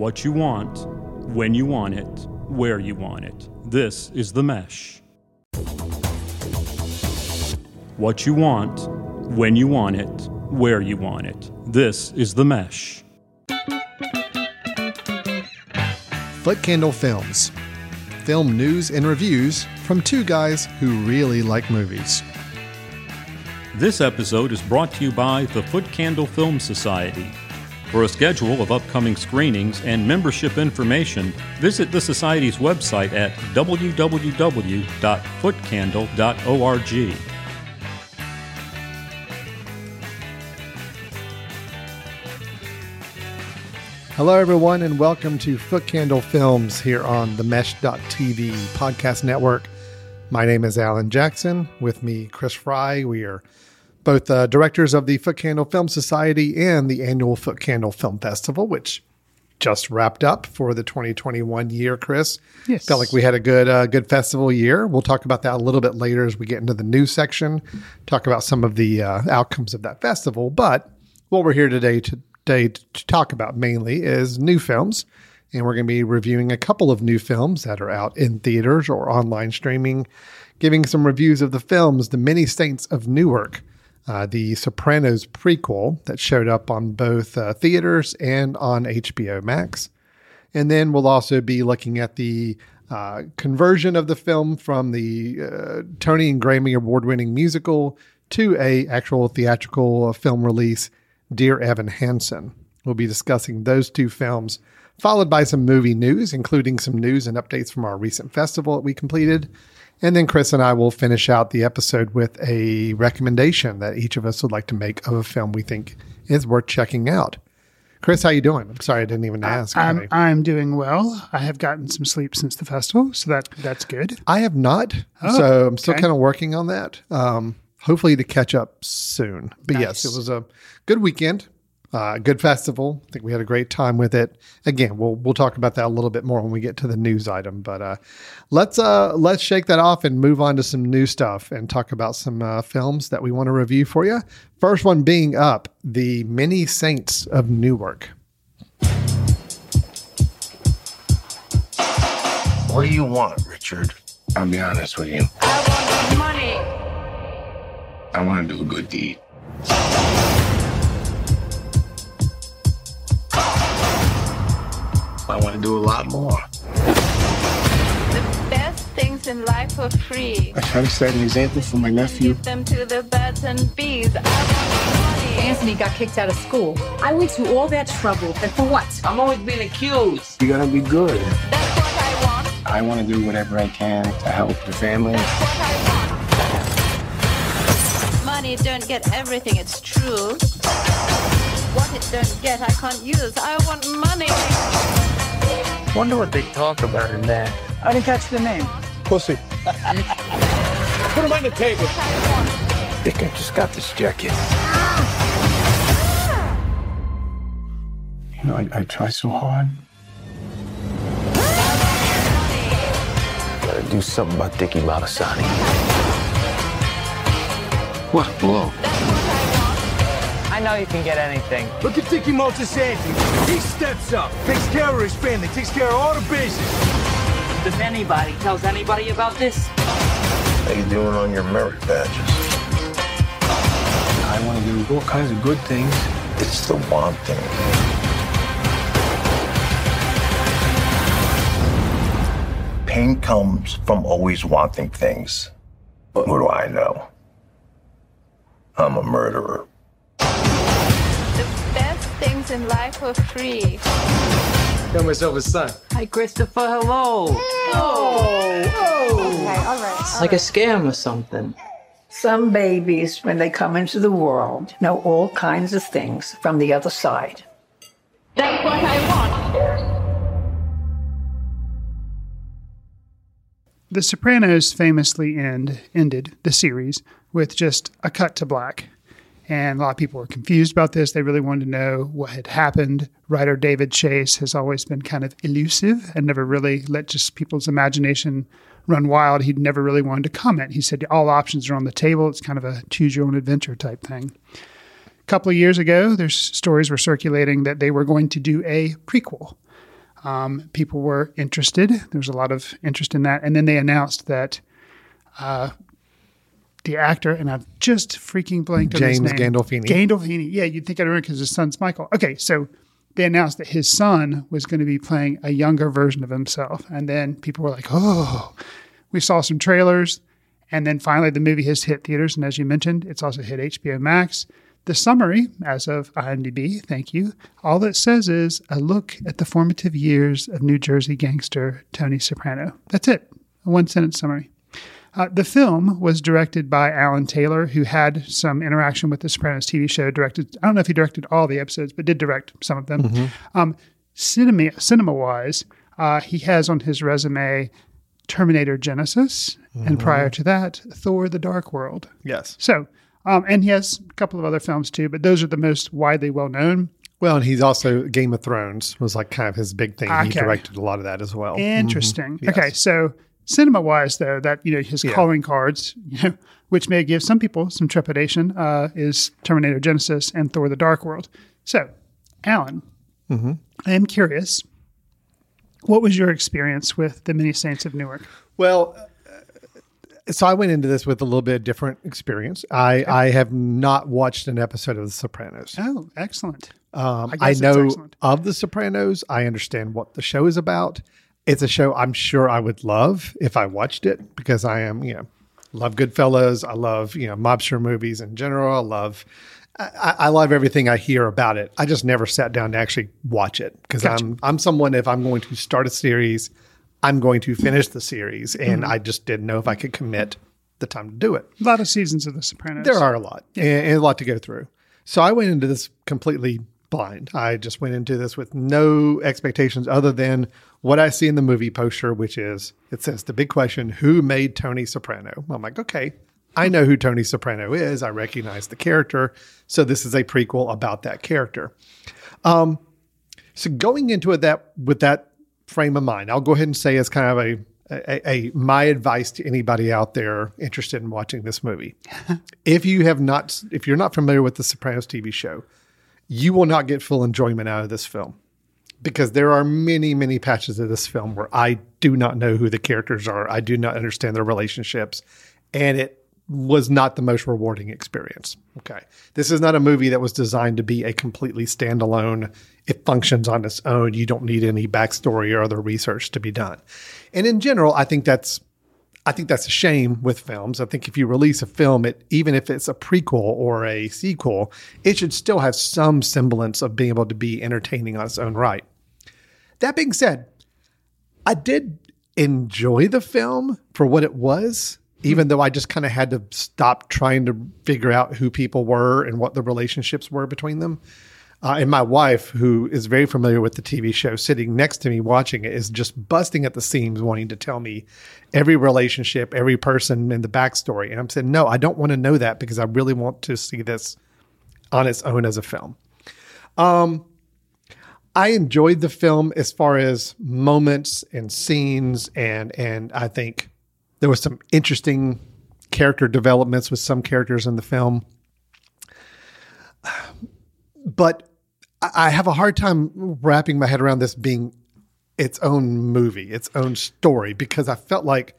What you want, when you want it, where you want it. This is The Mesh. What you want, when you want it, where you want it. This is The Mesh. Foot Candle Films. Film news and reviews from two guys who really like movies. This episode is brought to you by the Foot Candle Film Society. For a schedule of upcoming screenings and membership information, visit the Society's website at www.footcandle.org. Hello, everyone, and welcome to Foot Candle Films here on the Mesh.tv podcast network. My name is Alan Jackson. With me, Chris Fry. We are both uh, directors of the Foot Candle Film Society and the annual Foot Candle Film Festival, which just wrapped up for the 2021 year. Chris, Yes. felt like we had a good uh, good festival year. We'll talk about that a little bit later as we get into the news section. Talk about some of the uh, outcomes of that festival. But what we're here today to, today to talk about mainly is new films. And we're going to be reviewing a couple of new films that are out in theaters or online streaming, giving some reviews of the films The Many Saints of Newark, uh, the Sopranos prequel that showed up on both uh, theaters and on HBO Max. And then we'll also be looking at the uh, conversion of the film from the uh, Tony and Grammy award winning musical to a actual theatrical uh, film release, Dear Evan Hansen. We'll be discussing those two films, followed by some movie news, including some news and updates from our recent festival that we completed. And then Chris and I will finish out the episode with a recommendation that each of us would like to make of a film we think is worth checking out. Chris, how you doing? I'm sorry I didn't even ask. I'm, I'm doing well. I have gotten some sleep since the festival, so that that's good. I have not, Oh, so I'm still okay. kind of working on that. Um, hopefully to catch up soon. But yes, it was a good weekend, uh, good festival. I think we had a great time with it. Again, we'll we'll talk about that a little bit more when we get to the news item. But uh, let's uh, let's shake that off and move on to some new stuff and talk about some uh, films that we want to review for you. First one being up, the Many Saints of Newark. What do you want, Richard? I'll be honest with you. I want money. I want to do a good deed. I want to do a lot more. The best things in life are free. I try to set an example for my nephew. Give them to the birds and bees. I want money. Anthony got kicked out of school. I went through all that trouble, and for what? I'm always being accused. You gotta be good. That's what I want. I want to do whatever I can to help the family. That's what I want. Money don't get everything, it's true. What it don't get, I can't use. I want money. Wonder what they talk about in there. I didn't catch the name. Pussy. Put him on the table. I think I just got this jacket. You know, I, I try so hard. Gotta do something about Dickie Moltisanti. What? Whoa. I know you can get anything. Look at Dickie Moltisanti. He steps up, takes care of his family, takes care of all the bases. If anybody tells anybody about this, How you doing on your merit badges? I want to do all kinds of good things. It's the want thing. Pain comes from always wanting things. But what do I know? I'm a murderer. The best things in life are free. Got myself a son. hi Christopher, hello. Oh. oh. Okay. It's like a scam or something. Some babies, when they come into the world, know all kinds of things from the other side. That's what I want. The Sopranos famously end ended the series with just a cut to black. And a lot of people were confused about this. They really wanted to know what had happened. Writer David Chase has always been kind of elusive and never really let just people's imagination run wild. He'd never really wanted to comment. He said all options are on the table. It's kind of a choose your own adventure type thing. A couple of years ago, there's stories were circulating that they were going to do a prequel. Um, people were interested. There was a lot of interest in that, and then they announced that uh, the actor, and I've just freaking blanked on his James name. Gandolfini. Gandolfini. Yeah, you'd think I'd remember because his son's Michael. Okay, so they announced that his son was going to be playing a younger version of himself, and then people were like, "Oh." We saw some trailers, and then finally the movie has hit theaters, and as you mentioned, it's also hit HBO Max. The summary, as of IMDb, thank you, all it says is a look at the formative years of New Jersey gangster Tony Soprano. That's it, a one sentence summary. Uh, the film was directed by Alan Taylor, who had some interaction with the Sopranos TV show. Directed, I don't know if he directed all the episodes, but did direct some of them. Um, cinema, cinema wise, uh, he has on his resume Terminator Genisys, and prior to that, Thor: The Dark World. Yes. So, um, and he has a couple of other films too, but those are the most widely well known. Well, and he's also Game of Thrones was like kind of his big thing. He directed a lot of that as well. Interesting. Mhm. Yes. Okay, so cinema wise, though, that you know his Yeah. calling cards, you know, which may give some people some trepidation, uh, is Terminator Genisys and Thor: The Dark World. So, Alan, Mm-hmm. I am curious. What was your experience with the Many Saints of Newark? Well, uh, so I went into this with a little bit different experience. I, I have not watched an episode of The Sopranos. Oh, excellent. Um, I I, know excellent. of The Sopranos. I understand what the show is about. It's a show I'm sure I would love if I watched it because I am, you know, love Goodfellas. I love, you know, mobster movies in general. I love, I, I love everything I hear about it. I just never sat down to actually watch it because Gotcha. I'm, I'm someone, if I'm going to start a series, I'm going to finish the series. And Mm-hmm. I just didn't know if I could commit the time to do it. A lot of seasons of The Sopranos. There are a lot and, and a lot to go through. So I went into this completely blind. I just went into this with no expectations other than what I see in the movie poster, which is it says the big question who made Tony Soprano? I'm like, okay, I know who Tony Soprano is. I recognize the character. So this is a prequel about that character. Um, so going into it that with that frame of mind, I'll go ahead and say as kind of a a, a my advice to anybody out there interested in watching this movie. if you have not, if you're not familiar with the Sopranos TV show, you will not get full enjoyment out of this film because there are many, many patches of this film where I do not know who the characters are. I do not understand their relationships, and it was not the most rewarding experience. Okay. This is not a movie that was designed to be a completely standalone. It functions on its own. You don't need any backstory or other research to be done. And in general, I think that's I think that's a shame with films. I think if you release a film, it even if it's a prequel or a sequel, it should still have some semblance of being able to be entertaining on its own right. That being said, I did enjoy the film for what it was, even though I just kind of had to stop trying to figure out who people were and what the relationships were between them. Uh, and my wife, who is very familiar with the TV show, sitting next to me watching it, is just busting at the seams, wanting to tell me every relationship, every person, and the backstory. And I'm saying, no, I don't want to know that because I really want to see this on its own as a film. Um, I enjoyed the film as far as moments and scenes, and and I think there was some interesting character developments with some characters in the film. But I have a hard time wrapping my head around this being its own movie, its own story, because I felt like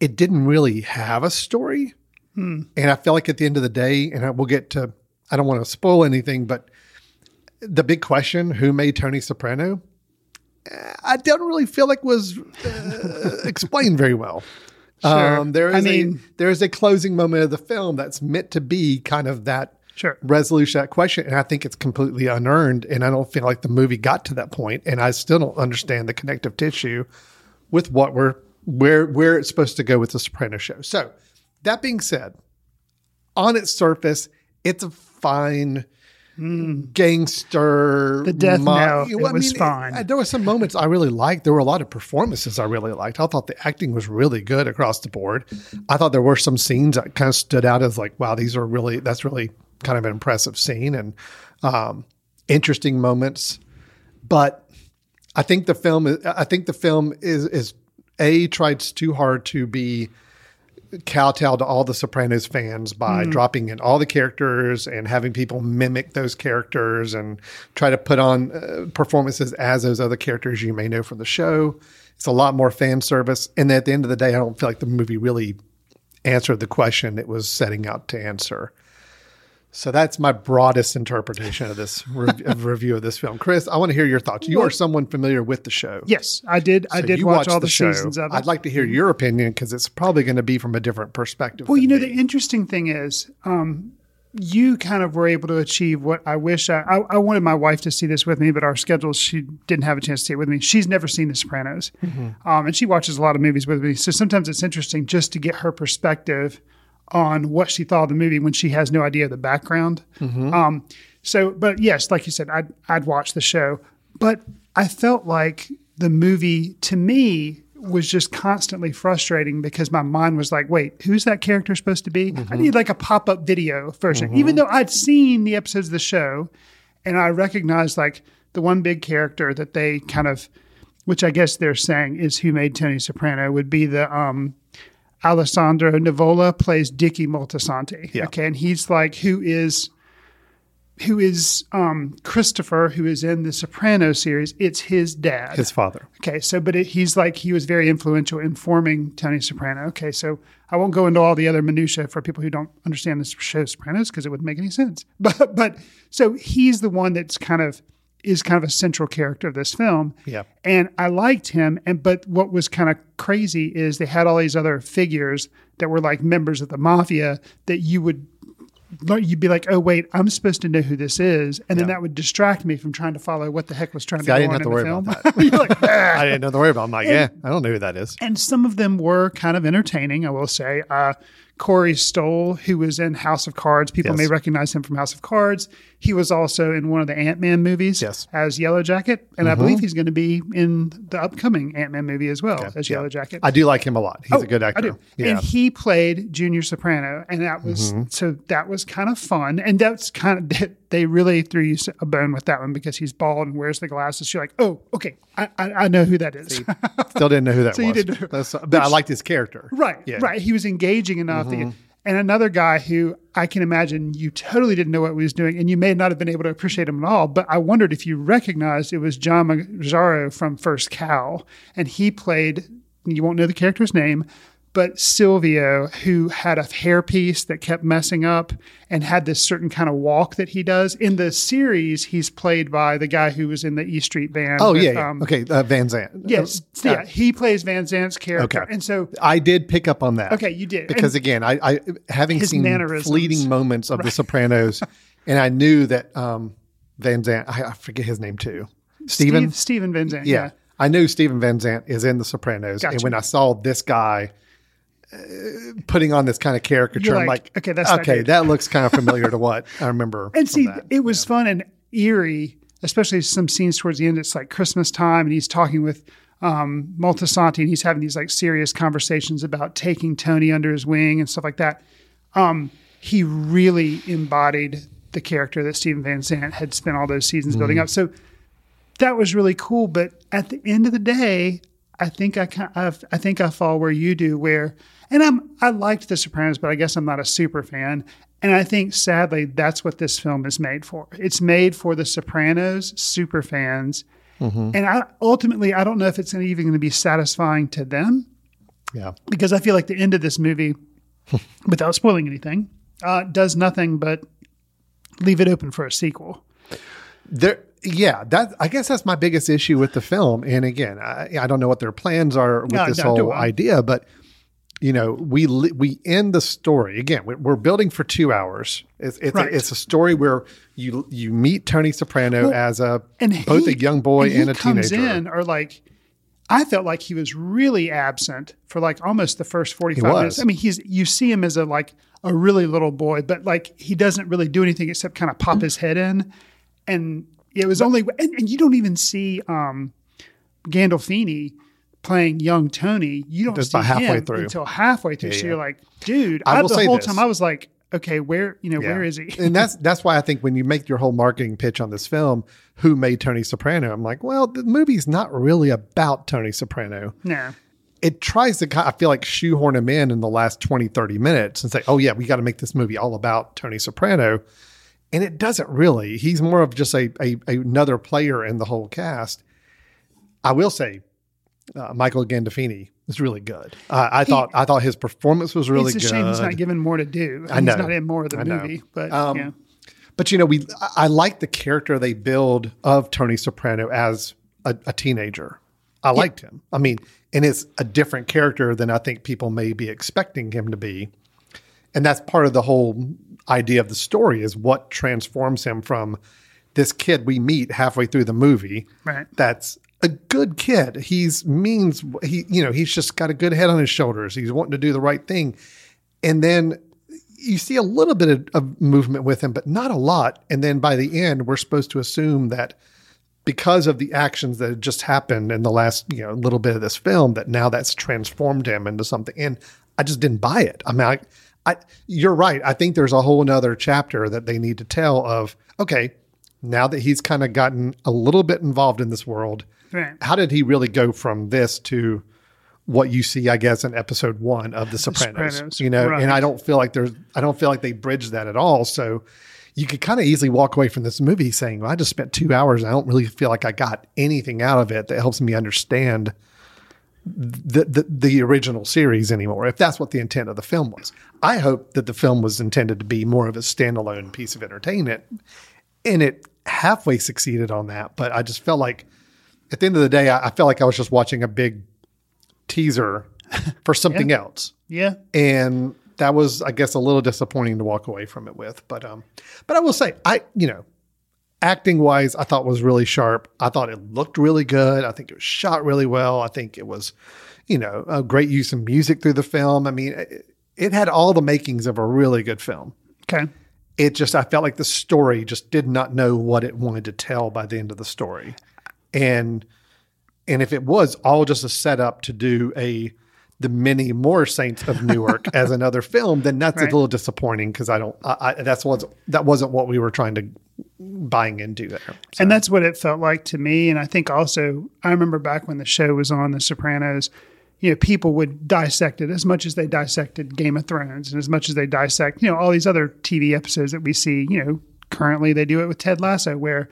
it didn't really have a story. And I felt like at the end of the day, and I, we'll get to, I don't want to spoil anything, but the big question, who made Tony Soprano? I don't really feel like was uh, explained very well. Sure. Um, there I mean- a there is a closing moment of the film that's meant to be kind of that Sure. resolution that question, and I think it's completely unearned. And I don't feel like the movie got to that point. and I still don't understand the connective tissue with what we're where where it's supposed to go with the Soprano show. So that being said, on its surface, it's a fine gangster. Hmm. The death mo- note, it was fine. I- there were some moments I really liked. There were a lot of performances I really liked. I thought the acting was really good across the board. I thought there were some scenes that kind of stood out as like, wow, these are really that's really kind of an impressive scene and um, interesting moments. But I think the film is I think the film is is a tries too hard to be kowtow to all the Sopranos fans by dropping in all the characters and having people mimic those characters and try to put on uh, performances as those other characters you may know from the show. It's a lot more fan service. And at the end of the day, I don't feel like the movie really answered the question it was setting out to answer. So that's my broadest interpretation of this rev- of review of this film. Chris, I want to hear your thoughts. You are someone familiar with the show. Yes, I did. I did watch all the, show. seasons of it. I'd like to hear your opinion because it's probably going to be from a different perspective. Well, you know, me. the interesting thing is, um, you kind of were able to achieve what I wish I, I, I wanted my wife to see this with me, but our schedules, she didn't have a chance to see it with me. She's never seen The Sopranos, um, and she watches a lot of movies with me. So sometimes it's interesting just to get her perspective on what she thought of the movie when she has no idea of the background. Um, so, but yes, like you said, I'd, I'd watch the show, but I felt like the movie to me was just constantly frustrating because my mind was like, wait, who's that character supposed to be? I need like a pop up video version, even though I'd seen the episodes of the show and I recognized like the one big character that they kind of, which I guess they're saying is who made Tony Soprano, would be the um, Alessandro Nivola plays Dickie Moltisanti. Yeah. Okay, and he's like who is who is um, Christopher, who is in the Soprano series. It's his dad. his father. Okay, so but it, he's like he was very influential in forming Tony Soprano. Okay, so I won't go into all the other minutia for people who don't understand the show Sopranos because it wouldn't make any sense. But but so he's the one that's kind of is kind of a central character of this film. Yeah. And I liked him. And but what was kind of crazy is they had all these other figures that were like members of the mafia that you would you'd be like, oh wait, I'm supposed to know who this is, and then Yeah. that would distract me from trying to follow what the heck was trying See, to I didn't on have to in worry film. about that. Like, "Ah." I didn't know the worry about. it. I'm like, yeah, I don't know who that is. and some of them were kind of entertaining, I will say. Uh, Corey Stoll, who was in House of Cards, people Yes. may recognize him from House of Cards. He was also in one of the Ant Man movies Yes. Mm-hmm. as Yellow Jacket, and I believe he's going to be in the upcoming Ant Man movie as well as Yeah. Yellow Jacket. I do like him a lot. He's Oh, a good actor. I do. Yeah. Mm-hmm. And he played Junior Soprano, and that was so that was kind of fun. And that's kind of they really threw you a bone with that one because he's bald and wears the glasses. You're like, oh, okay, I, I, I know who that is. Still didn't know who that So you was. didn't know- That's- but I liked his character. Right, Yeah. Mm-hmm. right. He was engaging enough. That, and another guy who I can imagine you totally didn't know what he was doing, and you may not have been able to appreciate him at all. But I wondered if you recognized it was John Magaro from First Cow, and he played. You won't know the character's name, but Silvio, who had a hairpiece that kept messing up and had this certain kind of walk that he does. In the series, he's played by the guy who was in the E Street Band. Oh with, yeah. yeah. um, okay. Uh, Van Zandt. Yes. Uh, yeah. He plays Van Zandt's character. Okay. And so I did pick up on that. Okay, you did. Because And again, I, I having seen mannerisms. fleeting moments of The Sopranos, and I knew that um, Van Zandt. I, I forget his name too. Stephen. Steve, Steven Van Zandt. yeah. I knew Stephen Van Zandt is in The Sopranos, and when I saw this guy putting on this kind of caricature, You're I'm like, like, okay, that's that okay, that looks kind of familiar to what I remember. And see, that. it was fun and eerie, especially some scenes towards the end. It's like Christmas time, and he's talking with um, and he's having these like serious conversations about taking Tony under his wing and stuff like that. Um, he really embodied the character that Stephen Van Zandt had spent all those seasons building Mm-hmm. up. So that was really cool. But at the end of the day, I think I kind of, I think I fall where you do, where and I'm I liked The Sopranos, but I guess I'm not a super fan. And I think sadly that's what this film is made for. It's made for the Sopranos super fans. And I ultimately I don't know if it's even going to be satisfying to them yeah. because I feel like the end of this movie, without spoiling anything, uh, does nothing but leave it open for a sequel. There, yeah, that I guess that's my biggest issue with the film. And again, I, I don't know what their plans are with No, this no, whole idea, but you know, we we end the story again. we- We're building for two hours. It's it's, Right. a, it's a story where you you meet Tony Soprano Well, as a and both he- a young boy he and, a comes teenager. in or like I felt like he was really absent for like almost the first 45 minutes. I mean, he's you see him as a like a really little boy, but like he doesn't really do anything except kind of pop his head in. And it was only and, and you don't even see um Gandolfini playing young Tony. You don't Just see halfway him through. until halfway through. Yeah, so yeah. you're like, dude, I I, the whole this. time I was like, okay, where you know, Yeah. where is he? and that's that's why I think when you make your whole marketing pitch on this film, who made Tony Soprano? I'm like, well, the movie's not really about Tony Soprano. no. it tries to, I feel like, shoehorn him in in the last 20, 30 minutes and say, oh, yeah, we got to make this movie all about Tony Soprano. And it doesn't really. He's more of just a, a, another player in the whole cast. I will say, uh, Michael Gandolfini was really good. Uh, I thought I thought his performance was really good. it's a good. shame he's not given more to do. I know. He's not in more of the I know. movie, but Um, yeah. But you know, we I- like the character they build of Tony Soprano as a, a teenager. I liked him. I mean, and it's a different character than I think people may be expecting him to be. And that's part of the whole idea of the story is what transforms him from this kid we meet halfway through the movie. Right. That's a good kid. He's means he you know, he's just got a good head on his shoulders. He's wanting to do the right thing. And then you see a little bit of, of movement with him, but not a lot. And then by the end, we're supposed to assume that because of the actions that had just happened in the last, you know, little bit of this film, that now that's transformed him into something. And I just didn't buy it. I mean, I, I you're right. I think there's a whole nother chapter that they need to tell of, okay, now that he's kind of gotten a little bit involved in this world, Right. how did he really go from this to what you see, I guess, in episode one of The Sopranos? Sopranos, You know, right. and I don't feel like there's, I don't feel like they bridged that at all. So you could kind of easily walk away from this movie saying, well, I just spent two hours. I don't really feel like I got anything out of it that helps me understand the, the the original series anymore. If that's what the intent of the film was, I hope that the film was intended to be more of a standalone piece of entertainment, and it halfway succeeded on that. But I just felt like at the end of the day, I, I felt like I was just watching a big teaser for something else. Yeah. and that was i guess a little disappointing to walk away from it with. But um but i will say i you know acting wise i thought was really sharp. I thought it looked really good. I think it was shot really well. I think it was you know a great use of music through the film. I mean it, it had all the makings of a really good film. Okay. it just i felt like the story just did not know what it wanted to tell by the end of the story and and if it was all just a setup to do a the many more saints of newark as another film then that's Right. a little disappointing because i don't I, I, that's was that wasn't what we were trying to buying into there And that's what it felt like to me. And I think also, I remember back when the show was on The Sopranos, you know, people would dissect it as much as they dissected Game of Thrones and as much as they dissect, you know, all these other TV episodes that we see, you know, currently they do it with Ted Lasso, where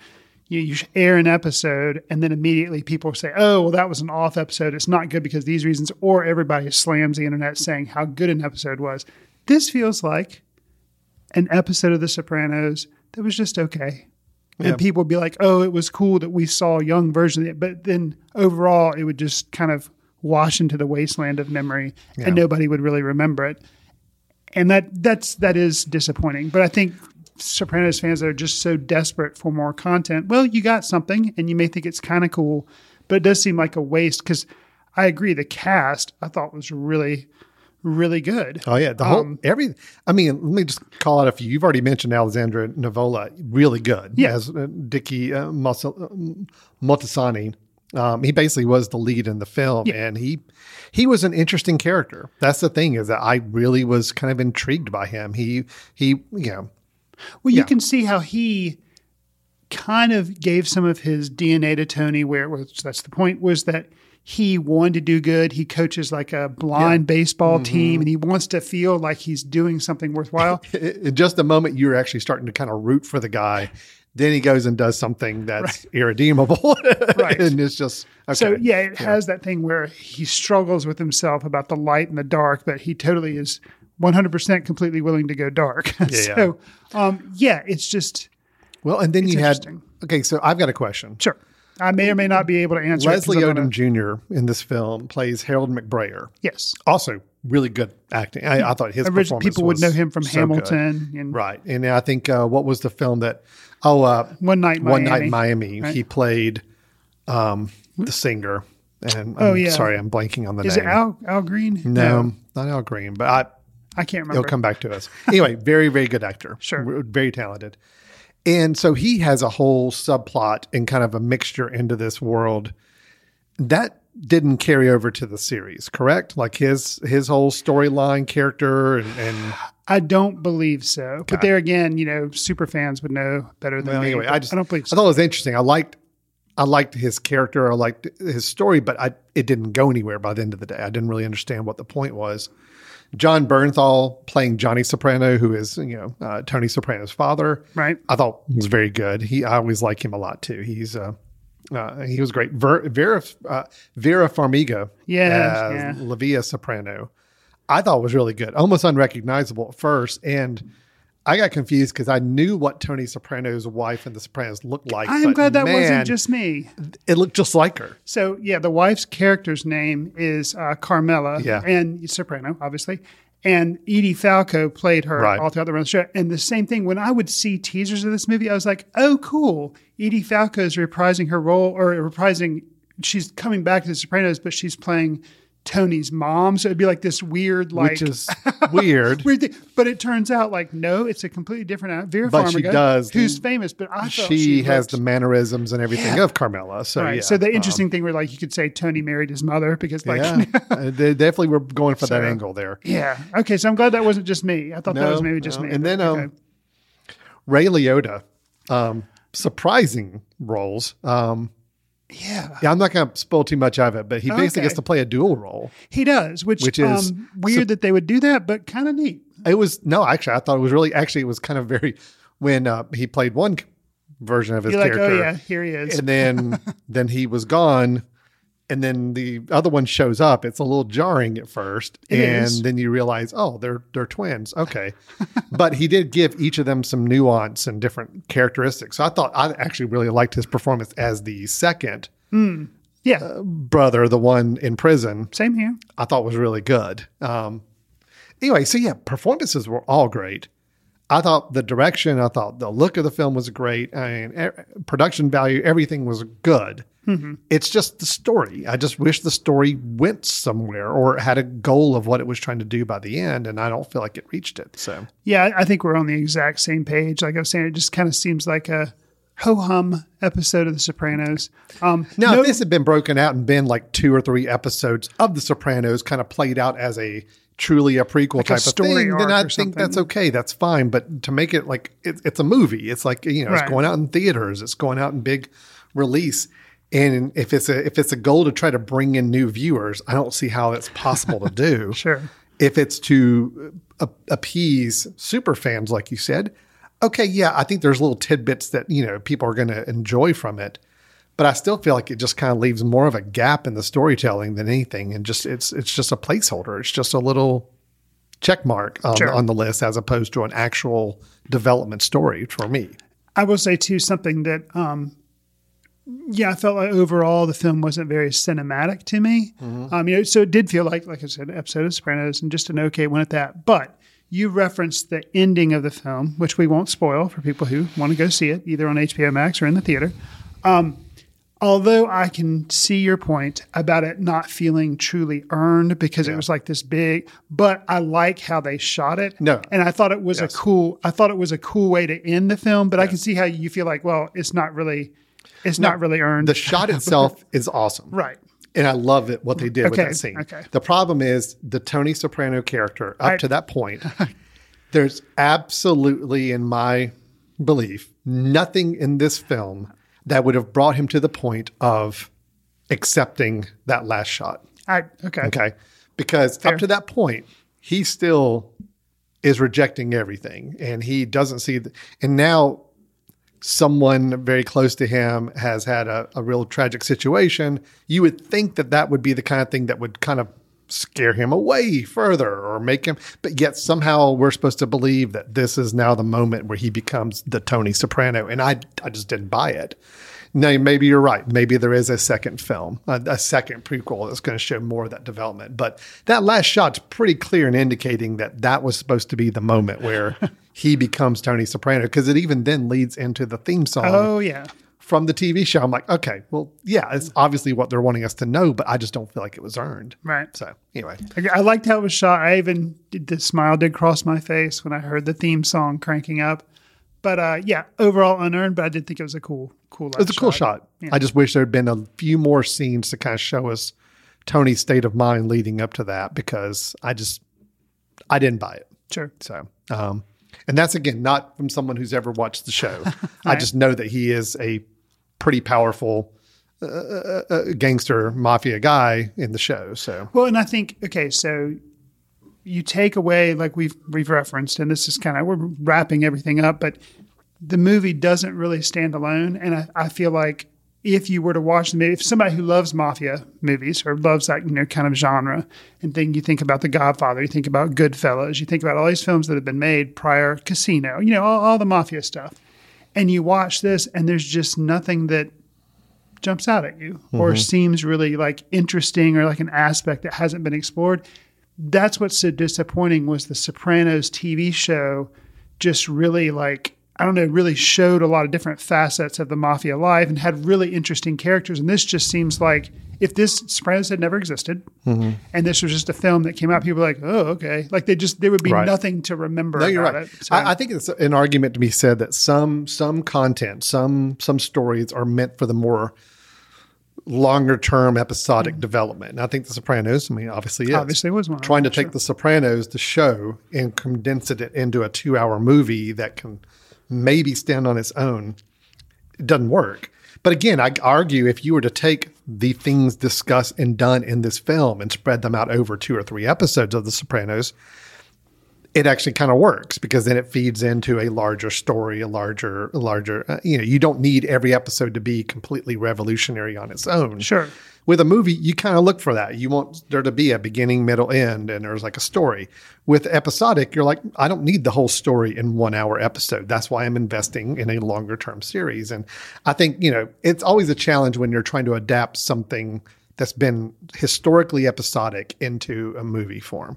you, you air an episode and then immediately people say, oh, well, that was an off episode. It's not good because these reasons. Or everybody slams the internet saying how good an episode was. This feels like an episode of The Sopranos that was just okay. And people would be like, oh, it was cool that we saw a young version of it. But then overall, it would just kind of wash into the wasteland of memory and nobody would really remember it. And that that's that is disappointing. But I think Sopranos fans that are just so desperate for more content, well, you got something and you may think it's kind of cool, but it does seem like a waste because I agree. The cast I thought was really, really good. oh yeah the whole Um, every i mean let me just call out a few you've already mentioned alessandro nivola really good Yeah. as uh, dicky uh, Mas- uh, Montesani. Um, he basically was the lead in the film, Yeah. and he he was an interesting character. That's the thing is that I really was kind of intrigued by him. He he you know Well, you Yeah. can see how he kind of gave some of his DNA to Tony, where which that's the point was that he wanted to do good. He coaches like a blind baseball Mm-hmm. team, and he wants to feel like he's doing something worthwhile. in just the moment you're actually starting to kind of root for the guy, then he goes and does something that's irredeemable, Right. and it's just okay. So yeah, it has that thing where he struggles with himself about the light and the dark, but he totally is 100% completely willing to go dark. so um, yeah, it's just well, and then you had okay. So I've got a question. sure. I may or may not be able to answer. it 'cause Leslie I'm gonna- Odom Jr. in this film plays Harold McBrayer. Yes. Also, really good acting. I, I thought his Original, performance people would know him from so. Hamilton and right? And I think uh, what was the film that? Oh, uh, One Night in One Night in Miami, Miami. right? He played um, the singer. And Oh, I'm yeah. sorry, I'm blanking on the Is name. Is it Al Al Green? No, not Al Green, but I, I can't remember. He'll come back to us. Anyway, very, very good actor. Sure. Very talented. And so he has a whole subplot and kind of a mixture into this world that didn't carry over to the series, correct? Like his his whole storyline, character, and, and I don't believe so. But there again, you know, super fans would know better than well, me. anyway, I just I don't believe I thought it was interesting. I liked I liked his character, I liked his story, but I it didn't go anywhere by the end of the day. I didn't really understand what the point was. Jon Bernthal playing Johnny Soprano, who is you know uh, Tony Soprano's father, Right. I thought was very good. He I always like him a lot too. He's uh, uh, he was great. Ver, Vera uh, Vera Farmiga, Yeah. Livia Soprano, I thought was really good, almost unrecognizable at first, and I got confused because I knew what Tony Soprano's wife and the Sopranos looked like. I am glad that man, wasn't just me. it looked just like her. So yeah, the wife's character's name is uh, Carmela, Yeah. and soprano, obviously. And Edie Falco played her Right. all throughout the run of the show. And the same thing when I would see teasers of this movie, I was like, "Oh, cool! Edie Falco is reprising her role, or reprising. She's coming back to The Sopranos, but she's playing Tony's mom. So it'd be like this weird, like which is weird. weird thing. But it turns out, like, no, it's a completely different. Vera But she Farmiga, does- who's famous, but I thought she, she, has looked- the mannerisms and everything Yeah. of Carmela. So right. yeah. so the um, interesting thing where like you could say Tony married his mother because like yeah, Uh, they definitely were going for that angle there. Yeah. Okay. So I'm glad that wasn't just me. I thought that was maybe just no. me. And then, but um. Ray Liotta, um, surprising roles. Um, yeah, yeah, I'm not going to spoil too much of it, but he basically Okay. gets to play a dual role. he does, which, which is- um, weird that they would do that, but kind of neat. It was no, actually, I thought it was really actually it was kind of very when uh, he played one version of his You're like, character, oh yeah, here he is. and then then he was gone, and then the other one shows up. It's a little jarring at first, It and is. then you realize, oh, they're they're twins. Okay, but he did give each of them some nuance and different characteristics. So I thought I actually really liked his performance as the second yeah. brother, the one in prison. Same here. I thought was really good. Um, anyway, so yeah, performances were all great. I thought the direction, I thought the look of the film was great. I mean, e- production value, everything was good. It's just the story. I just wish the story went somewhere or had a goal of what it was trying to do by the end, and I don't feel like it reached it. So Yeah, I- I think we're on the exact same page. Like I was saying, it just kind of seems like a ho hum episode of The Sopranos. Um, now, no- if this had been broken out and been like two or three episodes of The Sopranos, kind of played out as a truly a prequel a type of story thing, then I think that's okay. That's fine. But to make it like it, it's a movie, it's like you know, Right. it's going out in theaters, it's going out in big release. And if it's a if it's a goal to try to bring in new viewers, I don't see how it's possible to do. Sure. If it's to uh, appease super fans, like you said, okay, yeah, I think there's little tidbits that you know people are going to enjoy from it but I still feel like it just kind of leaves more of a gap in the storytelling than anything, and just it's it's just a placeholder. It's just a little check mark on, Sure. on the list as opposed to an actual development story for me. I will say too something that um yeah, I felt like overall the film wasn't very cinematic to me. Um, you know, so it did feel like, like I said, an episode of Sopranos and just an okay one at that. But you referenced the ending of the film, which we won't spoil for people who want to go see it, either on HBO Max or in the theater. Um, although I can see your point about it not feeling truly earned because it was like this big, but I like how they shot it. No. And I thought it was Yes. a cool, I thought it was a cool way to end the film, but I can see how you feel like, well, it's not really, it's not really earned. The shot itself is awesome, right. and I love it what they did with that scene. okay. The problem is the Tony Soprano character up I- to that point. there's absolutely, in my belief, nothing in this film that would have brought him to the point of accepting that last shot. I, okay. Okay. Because Fair. up to that point, he still is rejecting everything and he doesn't see, the, and now someone very close to him has had a, a real tragic situation. You would think that that would be the kind of thing that would kind of scare him away further or make him, but yet somehow we're supposed to believe that this is now the moment where he becomes the Tony Soprano. And I, I just didn't buy it. Now, maybe you're right. Maybe there is a second film, a, a second prequel that's going to show more of that development. But that last shot's pretty clear in indicating that that was supposed to be the moment where he becomes Tony Soprano, because it even then leads into the theme song Oh, yeah. From the TV show. I'm like, okay, well, yeah, it's obviously what they're wanting us to know, but I just don't feel like it was earned. Right. So, anyway, I, I liked how it was shot. I even did the smile did cross my face when I heard the theme song cranking up. But uh, yeah, overall unearned. But I did think it was a cool, cool. it was a cool shot. I just wish there had been a few more scenes to kind of show us Tony's state of mind leading up to that because I just, I didn't buy it. Sure. So, um, and that's again not from someone who's ever watched the show. I just know that he is a pretty powerful uh, uh, gangster mafia guy in the show. So Well, and I think okay, so you take away like we've we've referenced, and this is kind of we're wrapping everything up, but the movie doesn't really stand alone, and I, I feel like if you were to watch the movie, if somebody who loves mafia movies or loves that you know kind of genre, and then you think about The Godfather, you think about Goodfellas, you think about all these films that have been made prior, Casino, you know, all, all the mafia stuff, and you watch this, and there's just nothing that jumps out at you or mm-hmm. seems really like interesting or like an aspect that hasn't been explored. That's what's so disappointing was the Sopranos TV show just really like I don't know, really showed a lot of different facets of the mafia life and had really interesting characters. And this just seems like if this Sopranos had never existed mm-hmm. and this was just a film that came out, people were like, oh, okay. Like they just, there would be Right. nothing to remember No, you're about right. it. So- I, I think it's an argument to be said that some some content, some some stories are meant for the more longer term episodic mm-hmm. development. And I think The Sopranos, I mean, obviously is. Obviously was one Trying to them, take. The Sopranos, the show, and condense it into a two hour movie that can maybe stand on its own, it doesn't work. But again, I argue if you were to take the things discussed and done in this film and spread them out over two or three episodes of The Sopranos, it actually kind of works because then it feeds into a larger story, a larger, a larger. Uh, you know, you don't need every episode to be completely revolutionary on its own. Sure. With a movie, you kind of look for that. You want there to be a beginning, middle, end, and there's like a story. With episodic, you're like, I don't need the whole story in one hour episode. That's why I'm investing in a longer term series. And I think, you know, it's always a challenge when you're trying to adapt something that's been historically episodic into a movie form.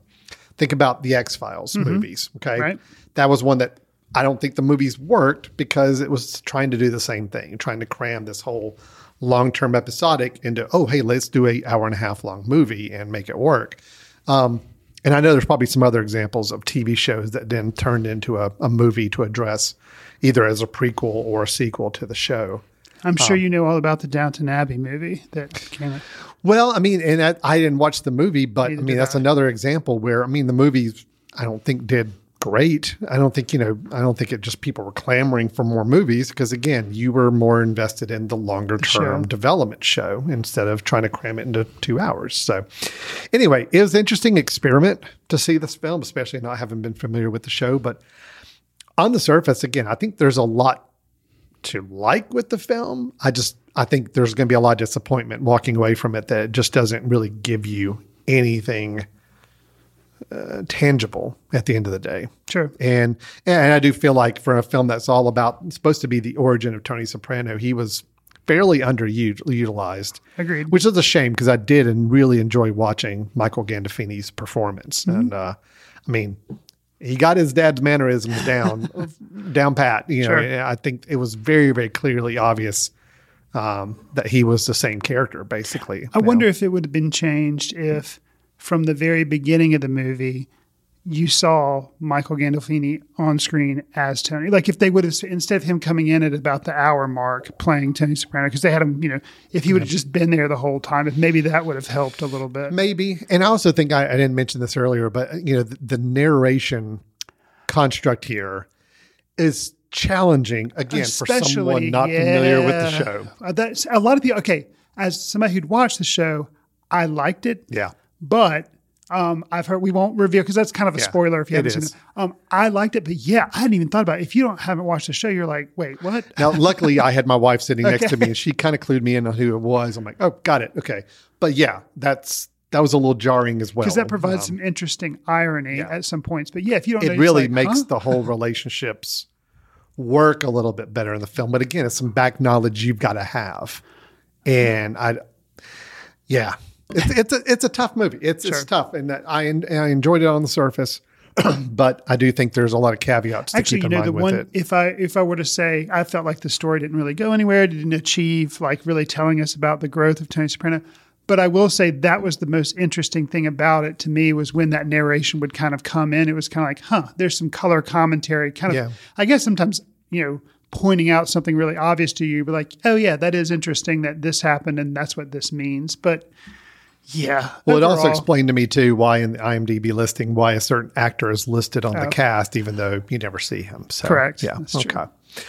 Think about the X Files movies. Okay. Right. That was one that I don't think the movies worked because it was trying to do the same thing, trying to cram this whole long term episodic into, oh, hey, let's do a hour and a half long movie and make it work. Um, and I know there's probably some other examples of TV shows that then turned into a, a movie to address either as a prequel or a sequel to the show. I'm sure you know all about the Downton Abbey movie that came out. Well, I mean, and I, I didn't watch the movie, but Neither I mean, that's I. another example where I mean, the movies I don't think did great. I don't think you know. I don't think it just people were clamoring for more movies because again, you were more invested in the longer term development show instead of trying to cram it into two hours. So, anyway, it was an interesting experiment to see this film, especially not having been familiar with the show. But on the surface, again, I think there's a lot to like with the film. I just I think there's going to be a lot of disappointment walking away from it that it just doesn't really give you anything uh, tangible at the end of the day. Sure. And and I do feel like for a film that's all about supposed to be the origin of Tony Soprano, he was fairly underutilized. Agreed. Which is a shame because I did and really enjoy watching Michael Gandolfini's performance. Mm-hmm. And uh, I mean, he got his dad's mannerisms down down pat. You know, Sure. I think it was very very clearly obvious um, that he was the same character basically. I wonder if it would have been changed if from the very beginning of the movie you saw Michael Gandolfini on screen as Tony. Like if they would have instead of him coming in at about the hour mark playing Tony Soprano because they had him, you know, if he would have just been there the whole time, if maybe that would have helped a little bit. Maybe. And I also think I, I didn't mention this earlier, but you know, the, the narration construct here is challenging again Especially, for someone not familiar with the show. Uh, that's a lot of people. Okay, as somebody who'd watched the show, I liked it. Yeah. but um, I've heard we won't reveal because that's kind of a Yeah, spoiler if you haven't seen it. Um, I liked it, but yeah, I hadn't even thought about it. If you don't haven't watched the show, you're like, wait, what? Now, luckily, I had my wife sitting next to me, and she kind of clued me in on who it was. I'm like, oh, got it, okay. But yeah, that's that was a little jarring as well Because that provides Um, some interesting irony at some points. But yeah, if you don't, it it's really like, makes huh? the whole relationships work a little bit better in the film. But again, it's some back knowledge you've got to have, and I, yeah, it's it's a it's a tough movie. It's it's tough, and I en- I enjoyed it on the surface, but I do think there's a lot of caveats to Actually, keep you in know, mind the one it. if I if I were to say I felt like the story didn't really go anywhere, It didn't achieve like really telling us about the growth of Tony Soprano. But I will say that was the most interesting thing about it to me was when that narration would kind of come in. It was kind of like, huh, there's some color commentary, kind of. Yeah. I guess sometimes you know pointing out something really obvious to you, but like, oh yeah, that is interesting that this happened and that's what this means. But yeah, Well, it also explained to me too why in the IMDb listing why a certain actor is listed on the Oh. cast, even though you never see him. So, Correct. Yeah. That's okay. true.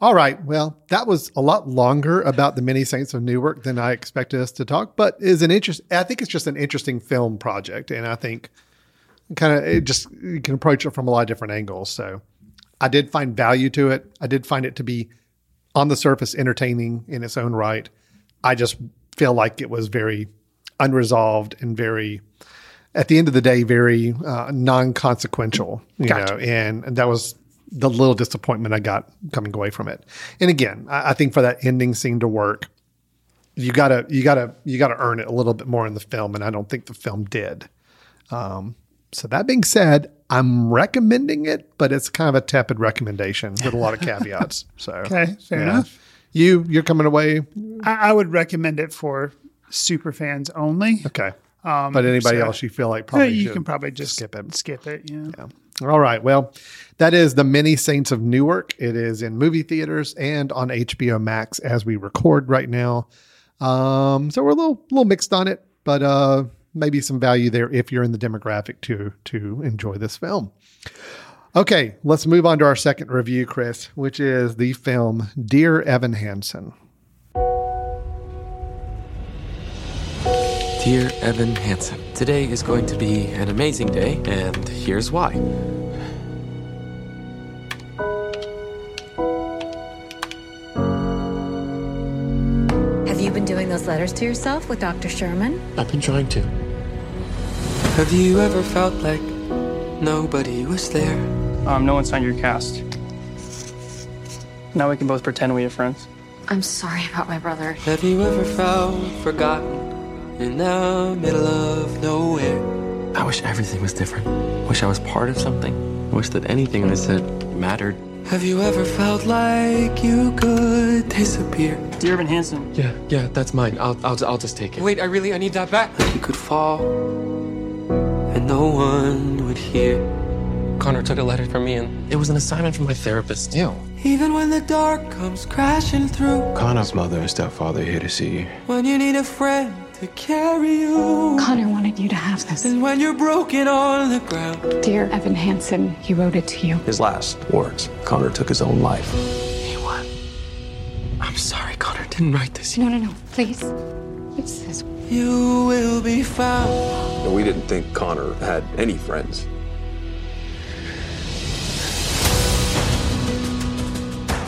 All right. Well, that was a lot longer about the many saints of Newark than I expected us to talk, but is an interest. I think it's just an interesting film project, and I think kind of it just you can approach it from a lot of different angles. So I did find value to it. I did find it to be on the surface entertaining in its own right. I just feel like it was very unresolved and very at the end of the day very uh, non-consequential you Gotcha. know and, and that was the little disappointment i got coming away from it and again I, I think for that ending scene to work you gotta you gotta you gotta earn it a little bit more in the film and i don't think the film did um, so that being said i'm recommending it but it's kind of a tepid recommendation with a lot of caveats so Okay, fair yeah. enough. you you're coming away I, I would recommend it for super fans only. okay but anybody so- else you feel like probably you can probably just skip it Skip it. Yeah. All right. Well, that is The Many Saints of Newark. It is in movie theaters and on HBO Max as we record right now. Um, so we're a little little mixed on it, but uh, maybe some value there if you're in the demographic to to enjoy this film. Okay, let's move on to our second review, Chris, which is the film Dear Evan Hansen. Dear Evan Hansen, today is going to be an amazing day, and here's why. Have you been doing those letters to yourself with Dr. Sherman? I've been trying to. Have you ever felt like nobody was there? Um, no one signed your cast. Now we can both pretend we are friends. I'm sorry about my brother. Have you ever felt forgotten in the middle of nowhere? I wish everything was different. Wish I was part of something. Wish that anything I said mattered. Have you ever felt like you could disappear? Dear Evan Hansen. Yeah, yeah, that's mine. I'll, I'll, I'll just take it. Wait, I really, I need that back. You could fall, and no one would hear. Connor took a letter from me, and it was an assignment from my therapist. Ew. Even when the dark comes crashing through, Connor's mother and stepfather are here to see you. when you need a friend to carry you, Connor wanted you to have this. and when you're broken on the ground. Dear Evan Hansen, he wrote it to you. His last words Connor took his own life. He what? I'm sorry, Connor didn't write this. No, no, no, please. It's this. You will be found. We didn't think Connor had any friends.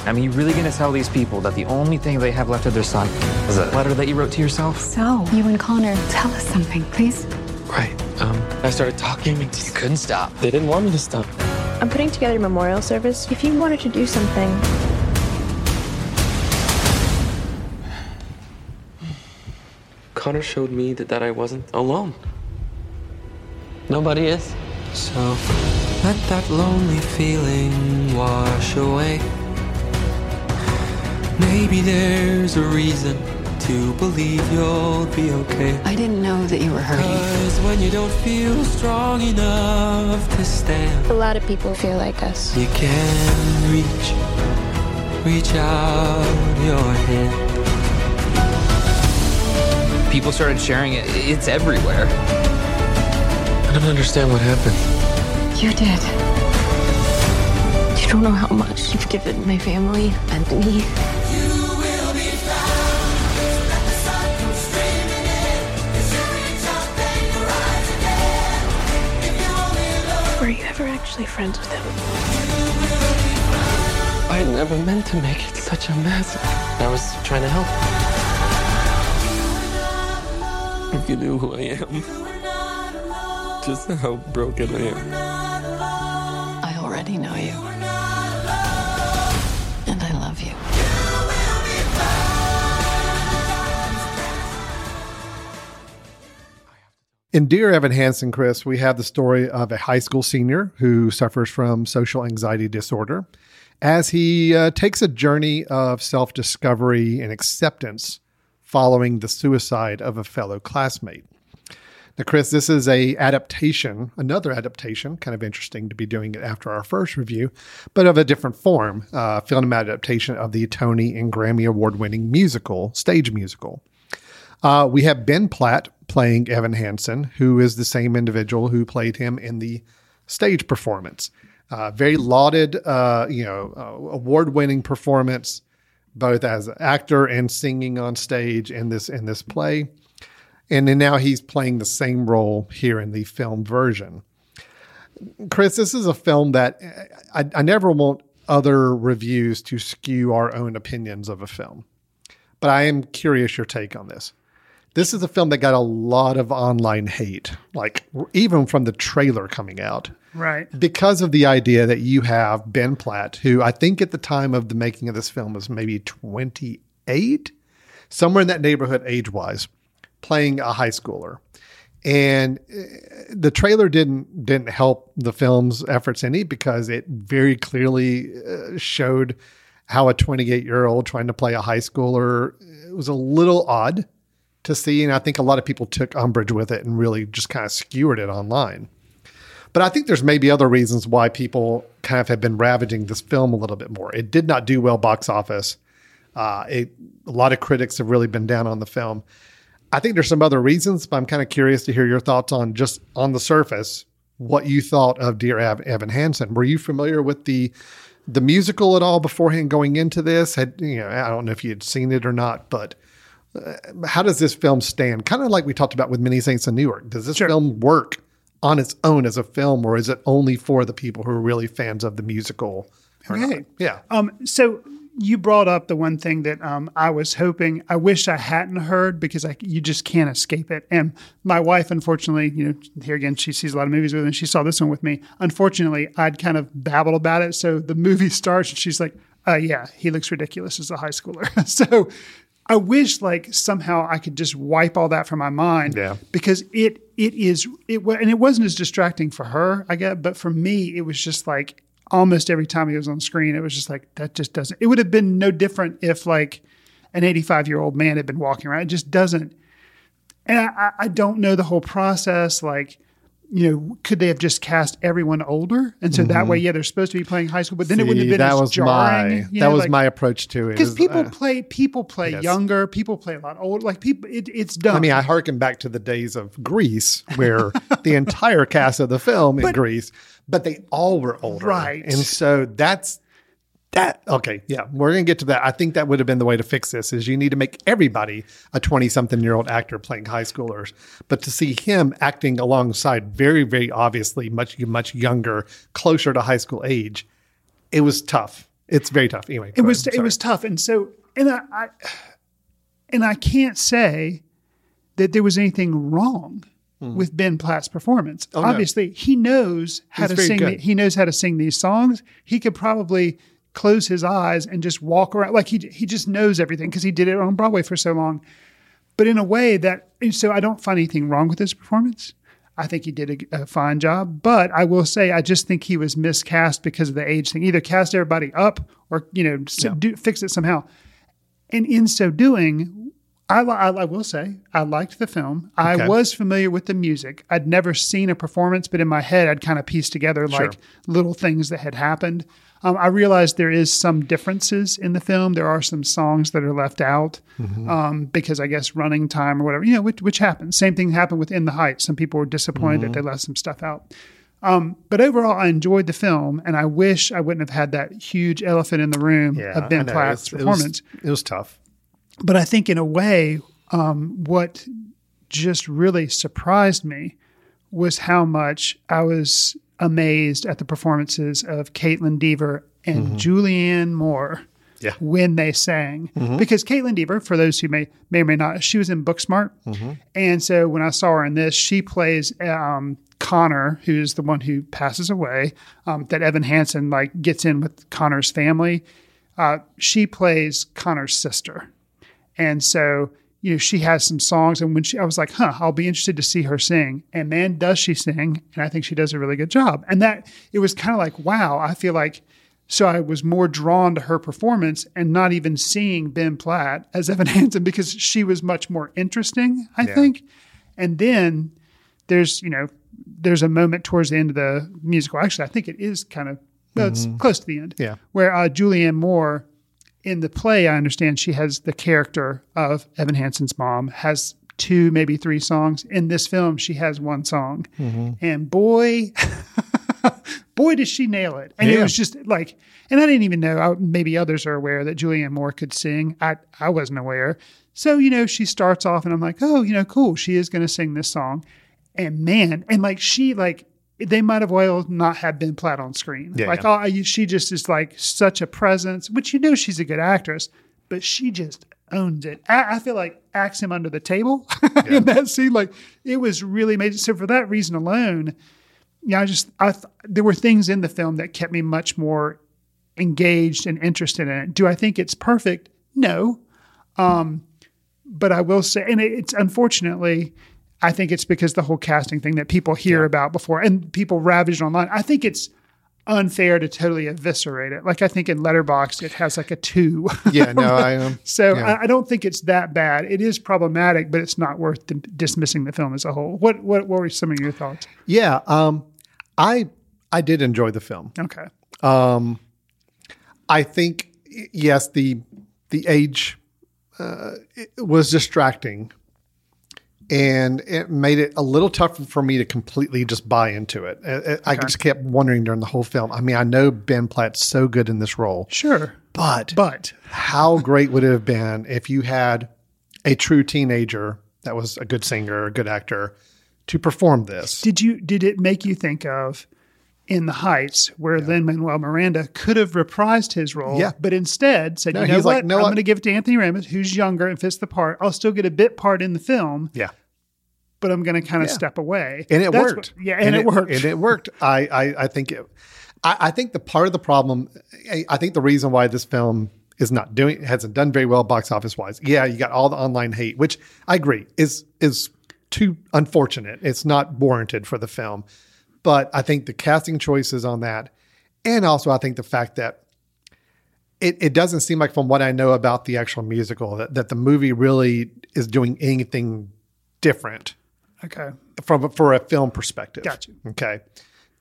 I mean, you really gonna tell these people that the only thing they have left of their son is a letter that you wrote to yourself? So, you and Connor, tell us something, please. Right. Um, I started talking and you couldn't stop. They didn't want me to stop. I'm putting together a memorial service. If you wanted to do something, Connor showed me that, that I wasn't alone. Nobody is. So let that lonely feeling wash away. Maybe there's a reason to believe you'll be okay. I didn't know that you were hurting. Cause when you don't feel strong enough to stand, a lot of people feel like us. you can reach, reach out your hand. People started sharing it. It's everywhere. I don't understand what happened. You did. You don't know how much you've given my family and me. Actually friends with him? I never meant to make it such a mess. I was trying to help. If you knew who I am, just how broken I am. I already know you. In Dear Evan Hansen, Chris, we have the story of a high school senior who suffers from social anxiety disorder as he uh, takes a journey of self discovery and acceptance following the suicide of a fellow classmate. Now, Chris, this is a adaptation, another adaptation, kind of interesting to be doing it after our first review, but of a different form, uh, film adaptation of the Tony and Grammy Award winning musical, stage musical. Uh, we have Ben Platt playing Evan Hansen, who is the same individual who played him in the stage performance. Uh, very lauded, uh, you know, uh, award-winning performance, both as actor and singing on stage in this in this play. And then now he's playing the same role here in the film version. Chris, this is a film that I, I never want other reviews to skew our own opinions of a film. But I am curious your take on this. This is a film that got a lot of online hate, like even from the trailer coming out. Right. Because of the idea that you have Ben Platt, who I think at the time of the making of this film was maybe 28, somewhere in that neighborhood age wise, playing a high schooler. And uh, the trailer didn't didn't help the film's efforts any because it very clearly uh, showed how a 28 year old trying to play a high schooler was a little odd to see, and I think a lot of people took umbrage with it and really just kind of skewered it online. But I think there's maybe other reasons why people kind of have been ravaging this film a little bit more. It did not do well box office. Uh, it, a lot of critics have really been down on the film. I think there's some other reasons, but I'm kind of curious to hear your thoughts on just on the surface what you thought of Dear Evan Hansen. Were you familiar with the the musical at all beforehand going into this? Had you know, I don't know if you had seen it or not, but how does this film stand? Kind of like we talked about with Many Saints of Newark. Does this sure. film work on its own as a film, or is it only for the people who are really fans of the musical? Right. Yeah. Um, so you brought up the one thing that um, I was hoping, I wish I hadn't heard because I, you just can't escape it. And my wife, unfortunately, you know, here again, she sees a lot of movies with me, and she saw this one with me. Unfortunately, I'd kind of babbled about it. So the movie starts, and she's like, uh, yeah, he looks ridiculous as a high schooler. so I wish like somehow I could just wipe all that from my mind. Yeah. Because it it is it and it wasn't as distracting for her, I get, but for me, it was just like almost every time he was on screen, it was just like that just doesn't. It would have been no different if like an 85 year old man had been walking around. It just doesn't. And I, I don't know the whole process. Like, you know, could they have just cast everyone older, and so mm-hmm. that way, yeah, they're supposed to be playing high school, but then See, it wouldn't have been that as was jarring. my that was like, my approach to it. Because people uh, play people play yes. younger, people play a lot older. Like people, it, it's dumb. I mean, I harken back to the days of Grease, where the entire cast of the film But- in Grease, but they all were older, Right. And so that's that. Okay, yeah, we're gonna get to that. I think that would have been the way to fix this: is you need to make everybody a twenty-something-year-old actor playing high schoolers, but to see him acting alongside very, very obviously much, much younger, closer to high school age, it was tough. It's very tough. Anyway, it was it was tough, and so and I, I and I can't say that there was anything wrong hmm. with Ben Platt's performance. Oh, no. Obviously, he knows how He's to sing. The, he knows how to sing these songs. He could probably close his eyes and just walk around like he he just knows everything because he did it on Broadway for so long. But in a way that so I don't find anything wrong with his performance. I think he did a, a fine job, but I will say I just think he was miscast because of the age thing. Either cast everybody up or you know s- do, fix it somehow. And in so doing, I, I, I will say I liked the film. I was familiar with the music. I'd never seen a performance, but in my head, I'd kind of pieced together Sure. like little things that had happened. Um, I realized there is some differences in the film. There are some songs that are left out Mhm. um, because I guess running time or whatever, you know, which, which happens. Same thing happened with In the Heights. Some people were disappointed that Mhm. they left some stuff out. Um, but overall, I enjoyed the film, and I wish I wouldn't have had that huge elephant in the room Yeah, of Ben. Platt's performance. It was, it was tough. But I think in a way, um, what just really surprised me was how much I was amazed at the performances of Kaitlyn Dever and Mhm. Julianne Moore Yeah. when they sang. Mhm. Because Kaitlyn Dever, for those who may may or may not, she was in Booksmart. Mhm. And so when I saw her in this, she plays um, Connor, who's the one who passes away, um, that Evan Hansen like gets in with Connor's family. Uh, she plays Connor's sister. And so, you know, she has some songs. And when she, I was like, huh, I'll be interested to see her sing. And man, does she sing. And I think she does a really good job. And that, it was kind of like, wow, I feel like, so I was more drawn to her performance and not even seeing Ben Platt as Evan Hansen because she was much more interesting, I Yeah. think. And then there's, you know, there's a moment towards the end of the musical. Actually, I think it is kind of, well, it's Mhm. close to the end Yeah. where uh, Julianne Moore in the play, I understand she has the character of Evan Hansen's mom, has two, maybe three songs. In this film, she has one song. Mhm. And boy, boy, does she nail it! And it was just like, and I didn't even know. I, maybe others are aware that Julianne Moore could sing. I I wasn't aware. So you know, she starts off, and I'm like, oh, you know, cool. She is going to sing this song, and man, and like she like they might have well not have been Platt on screen. Yeah, like yeah. all- she just is like such a presence, which you know she's a good actress, but she just owns it. I, I feel like axe him under the table in that scene. Like it was really amazing. So for that reason alone, yeah, I just I th- there were things in the film that kept me much more engaged and interested in it. Do I think it's perfect? No, um, but I will say, and it, it's unfortunately, I think it's because the whole casting thing that people hear about before and people ravage online. I think it's unfair to totally eviscerate it. Like I think in Letterboxd it has like a two. Yeah, no, I um, so yeah. I, I don't think it's that bad. It is problematic, but it's not worth dismissing the film as a whole. What what, what were some of your thoughts? Yeah, um, I I did enjoy the film. Okay. Um, I think yes, the the age uh, was distracting, and it made it a little tougher for me to completely just buy into it. Uh, uh, I, I- I just kept wondering during the whole film. I mean, I know Ben Platt's so good in this role, Sure. but But how great would it have been if you had a true teenager that was a good singer, a good actor, to perform this? did you did it make you think of in the Heights where Lin Manuel Miranda could have reprised his role, Yeah. but instead said, No, "You know he's what? like, "No, I'm going to give it to Anthony Ramos, who's younger and fits the part. I'll still get a bit part in the film, Yeah. But I'm going to kind of Yeah. step away." and it That's worked. what- yeah, and, it, worked. And it worked. I, I, I think it. I, I think the part of the problem. I, I think the reason why this film is not doing hasn't done very well box office wise. Yeah, you got all the online hate, which I agree is is too unfortunate. It's not warranted for the film, but I think the casting choices on that, and also I think the fact that. It, it doesn't seem like, from what I know about the actual musical, that, that the movie really is doing anything different okay, from for a film perspective. Got you. Okay.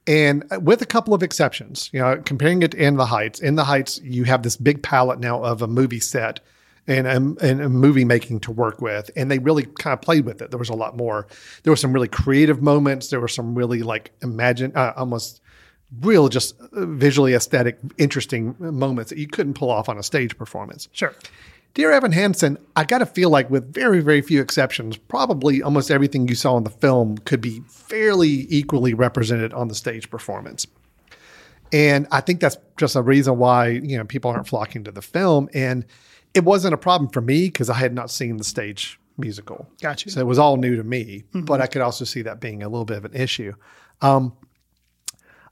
And with a couple of exceptions, you know, comparing it to In the Heights, In the Heights, you have this big palette now of a movie set and a, and a movie making to work with. And they really kind of played with it. There was a lot more. There were some really creative moments. There were some really like imagine, uh, almost real, just uh, visually aesthetic, interesting moments that you couldn't pull off on a stage performance. sure. Dear Evan Hansen, I got to feel like, with very, very few exceptions, probably almost everything you saw in the film could be fairly equally represented on the stage performance. And I think that's just a reason why you know people aren't flocking to the film. And it wasn't a problem for me because I had not seen the stage musical. Gotcha. So it was all new to me, but I could also see that being a little bit of an issue. Um,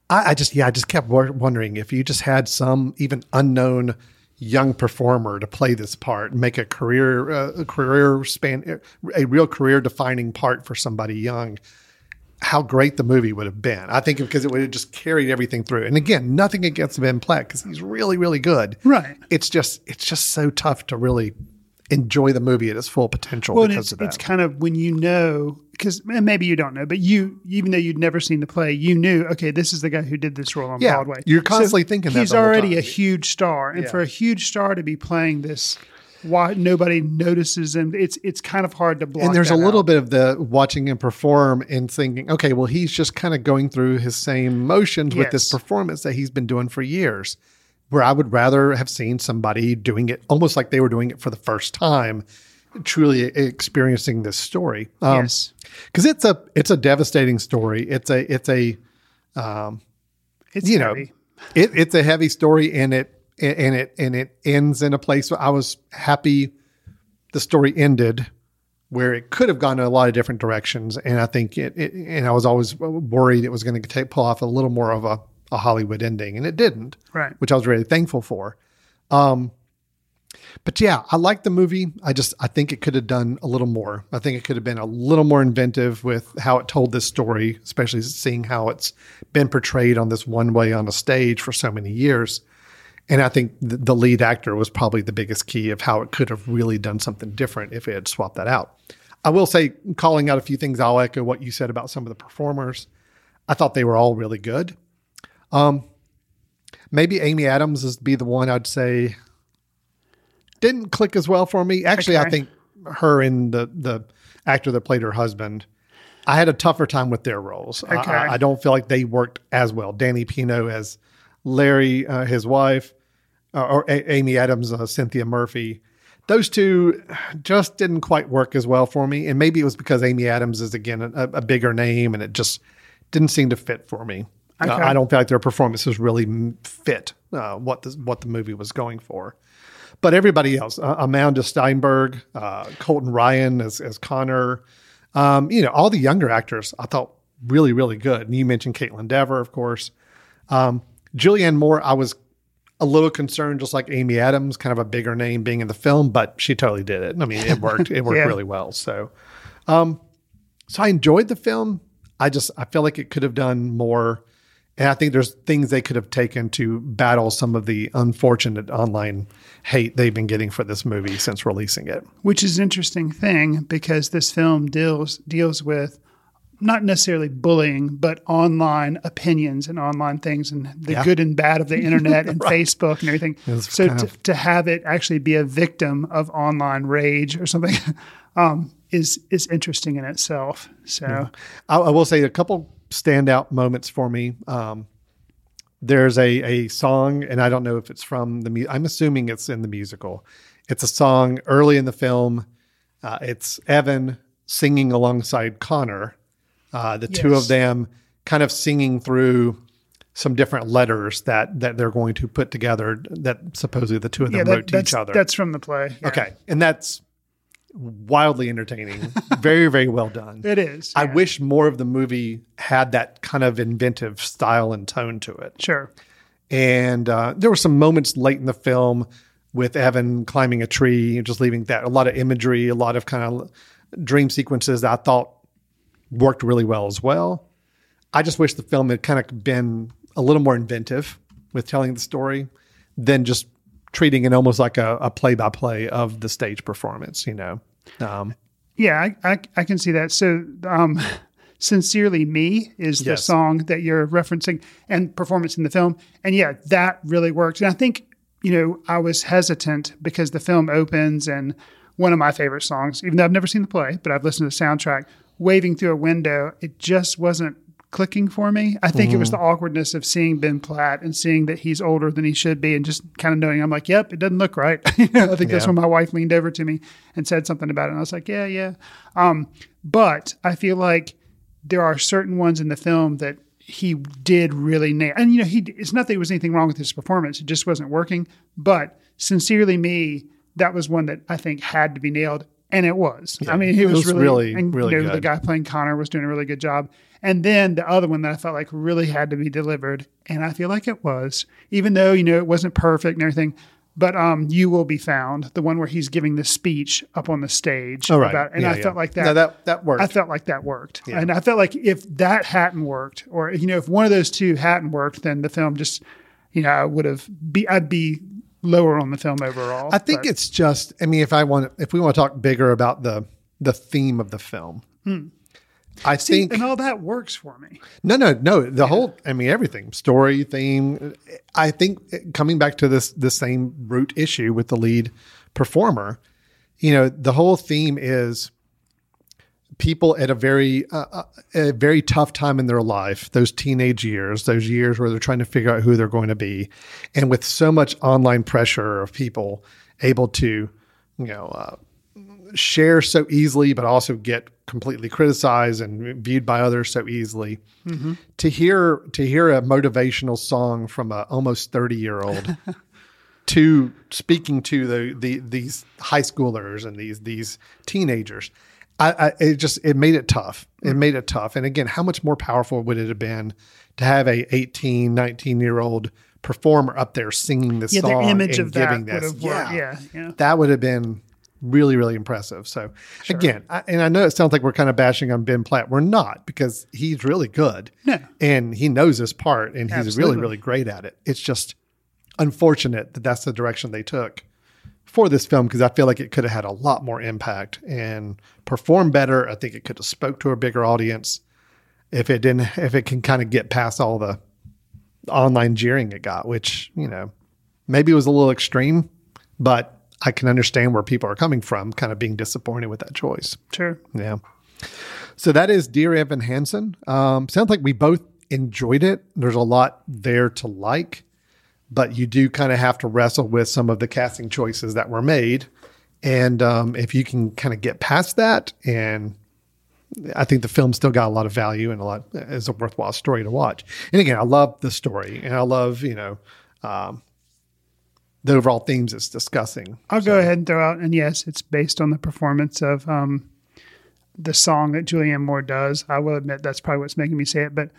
I, I just, yeah, I just kept wondering if you just had some even unknown young performer to play this part, and make a career, uh, a career span, a real career defining part for somebody young. How great the movie would have been. I think because it would have just carried everything through. And again, nothing against Ben Platt because he's really, really good. Right. It's just, it's just so tough to really enjoy the movie at its full potential Well, because it's, of that. it's kind of when you know, because maybe you don't know, but you, even though you'd never seen the play, you knew, okay, this is the guy who did this role on Yeah, Broadway. you're constantly thinking that he's already a huge star, and Yeah. for a huge star to be playing this, why nobody notices him? It's it's kind of hard to block. and there's a little out. bit of the watching him perform and thinking, okay, well, he's just kind of going through his same motions with this performance that he's been doing for years. Where I would rather have seen somebody doing it almost like they were doing it for the first time, truly experiencing this story. Um, yes, because it's a it's a devastating story. It's a it's a um, it's you heavy. know, it, it's a heavy story, and it and it and it ends in a place where I was happy the story ended where it could have gone in a lot of different directions, and I think it, it and I was always worried it was going to take pull off a little more of a, a Hollywood ending, and it didn't, Right. Which I was really thankful for. Um, but yeah, I like the movie. I just I think it could have done a little more. I think it could have been a little more inventive with how it told this story, especially seeing how it's been portrayed on this one way on a stage for so many years. And I think the, the lead actor was probably the biggest key of how it could have really done something different if it had swapped that out. I will say, calling out a few things, I'll echo what you said about some of the performers. I thought they were all really good. Um, maybe Amy Adams is be the one I'd say didn't click as well for me. Actually, I think her and the the actor that played her husband I had a tougher time with their roles. I- Okay. I, I don't feel like they worked as well. Danny Pino as Larry, uh, his wife, uh, or A- Amy Adams, uh, Cynthia Murphy. Those two just didn't quite work as well for me. And maybe it was because Amy Adams is, again, a, a bigger name and it just didn't seem to fit for me. Uh, I don't feel like their performances really fit uh, what, the, what the movie was going for. But everybody else, uh, Amandla Stenberg, uh, Colton Ryan as, as Connor, um, you know, all the younger actors I thought really, really good. And you mentioned Kaitlyn Dever, of course. Um, Julianne Moore, I was a little concerned, just like Amy Adams, kind of a bigger name being in the film, but she totally did it. I mean, it worked. It worked Yeah. really well. So, um, so I enjoyed the film. I just I feel like it could have done more, and I think there's things they could have taken to battle some of the unfortunate online hate they've been getting for this movie since releasing it. which is an interesting thing because this film deals deals with not necessarily bullying, but online opinions and online things and the Yeah. good and bad of the internet and Right. Facebook and everything. So to, of- to have it actually be a victim of online rage or something um, is is interesting in itself. So I, I will say a couple standout moments for me. Um, there's a a song, and I don't know if it's from the. mu- I'm assuming it's in the musical. It's a song early in the film. Uh, it's Evan singing alongside Connor. Uh, the two of them kind of singing through some different letters that that they're going to put together. That supposedly the two of them yeah, that- wrote to each other. that's from the play. Yeah. Okay, and that's wildly entertaining. very, very well done. It is, I wish more of the movie had that kind of inventive style and tone to it. Sure. And uh, there were some moments late in the film with Evan climbing a tree and just leaving that a lot of imagery, a lot of kind of dream sequences that I thought worked really well as well. I just wish the film had kind of been a little more inventive with telling the story than just treating it almost like a, a play-by-play of the stage performance. You know, um, Yeah, I, I, I can see that. So, um, Sincerely Me is the Yes. song that you're referencing and performance in the film. And yeah, that really worked. And I think, you know, I was hesitant because the film opens and one of my favorite songs, even though I've never seen the play, but I've listened to the soundtrack, Waving Through a Window, it just wasn't clicking for me. I think it was the awkwardness of seeing Ben Platt and seeing that he's older than he should be and just kind of knowing I'm like, yep, it doesn't look right. I think that's Yeah. when my wife leaned over to me and said something about it. And I was like, yeah, yeah. Um, but I feel like there are certain ones in the film that he did really nail. And, you know, he, it's not that there was anything wrong with his performance. It just wasn't working. But Sincerely Me, that was one that I think had to be nailed. And it was. Yeah. I mean, he was, was really, really, and, really you know, the guy playing Connor was doing a really good job. And then the other one that I felt like really had to be delivered, and I feel like it was, even though you know it wasn't perfect and everything. But um, you will be found, the one where he's giving the speech up on the stage. Oh, right. about, and Yeah, I yeah. felt like that. No, that- that worked. I felt like that worked, Yeah. and I felt like if that hadn't worked, or you know, if one of those two hadn't worked, then the film just, you know, I would have be, I'd be lower on the film overall. I think But- it's just. I mean, if I want, if we want to talk bigger about the the theme of the film, Hmm. I See, think and all that works for me. No, no, no. The whole, I mean, everything, story, theme. I think coming back to this, the same root issue with the lead performer, you know, the whole theme is people at a very, uh, uh, a very tough time in their life, those teenage years, those years where they're trying to figure out who they're going to be. And with so much online pressure of people able to, you know, uh, share so easily, but also get completely criticized and viewed by others so easily. Mhm. To hear to hear a motivational song from a almost thirty year old to speaking to the, the these high schoolers and these these teenagers, I, I it just it made it tough. It Mm. made it tough. And again, how much more powerful would it have been to have a 18, 19 year old performer up there singing this Yeah, the song image and of that giving would this? worked. Yeah, yeah. That would have been really, really impressive. So again, I, and I know it sounds like we're kind of bashing on Ben Platt. We're not because he's really good. No. And he knows his part and he's Absolutely. really, really great at it. It's just unfortunate that that's the direction they took for this film because I feel like it could have had a lot more impact and performed better. I think it could have spoke to a bigger audience if it didn't, if it can kind of get past all the online jeering it got, which, you know, maybe it was a little extreme, but I can understand where people are coming from, kind of being disappointed with that choice. Sure. Yeah. So that is Dear Evan Hansen. Um, sounds like we both enjoyed it. There's a lot there to like, but you do kind of have to wrestle with some of the casting choices that were made. And um, if you can kind of get past that, and I think the film still got a lot of value and a lot is a worthwhile story to watch. And again, I love the story, and I love you know um, the overall themes it's discussing. I'll go ahead and throw out, and yes, it's based on the performance of um, the song that Julianne Moore does. I will admit that's probably what's making me say it, but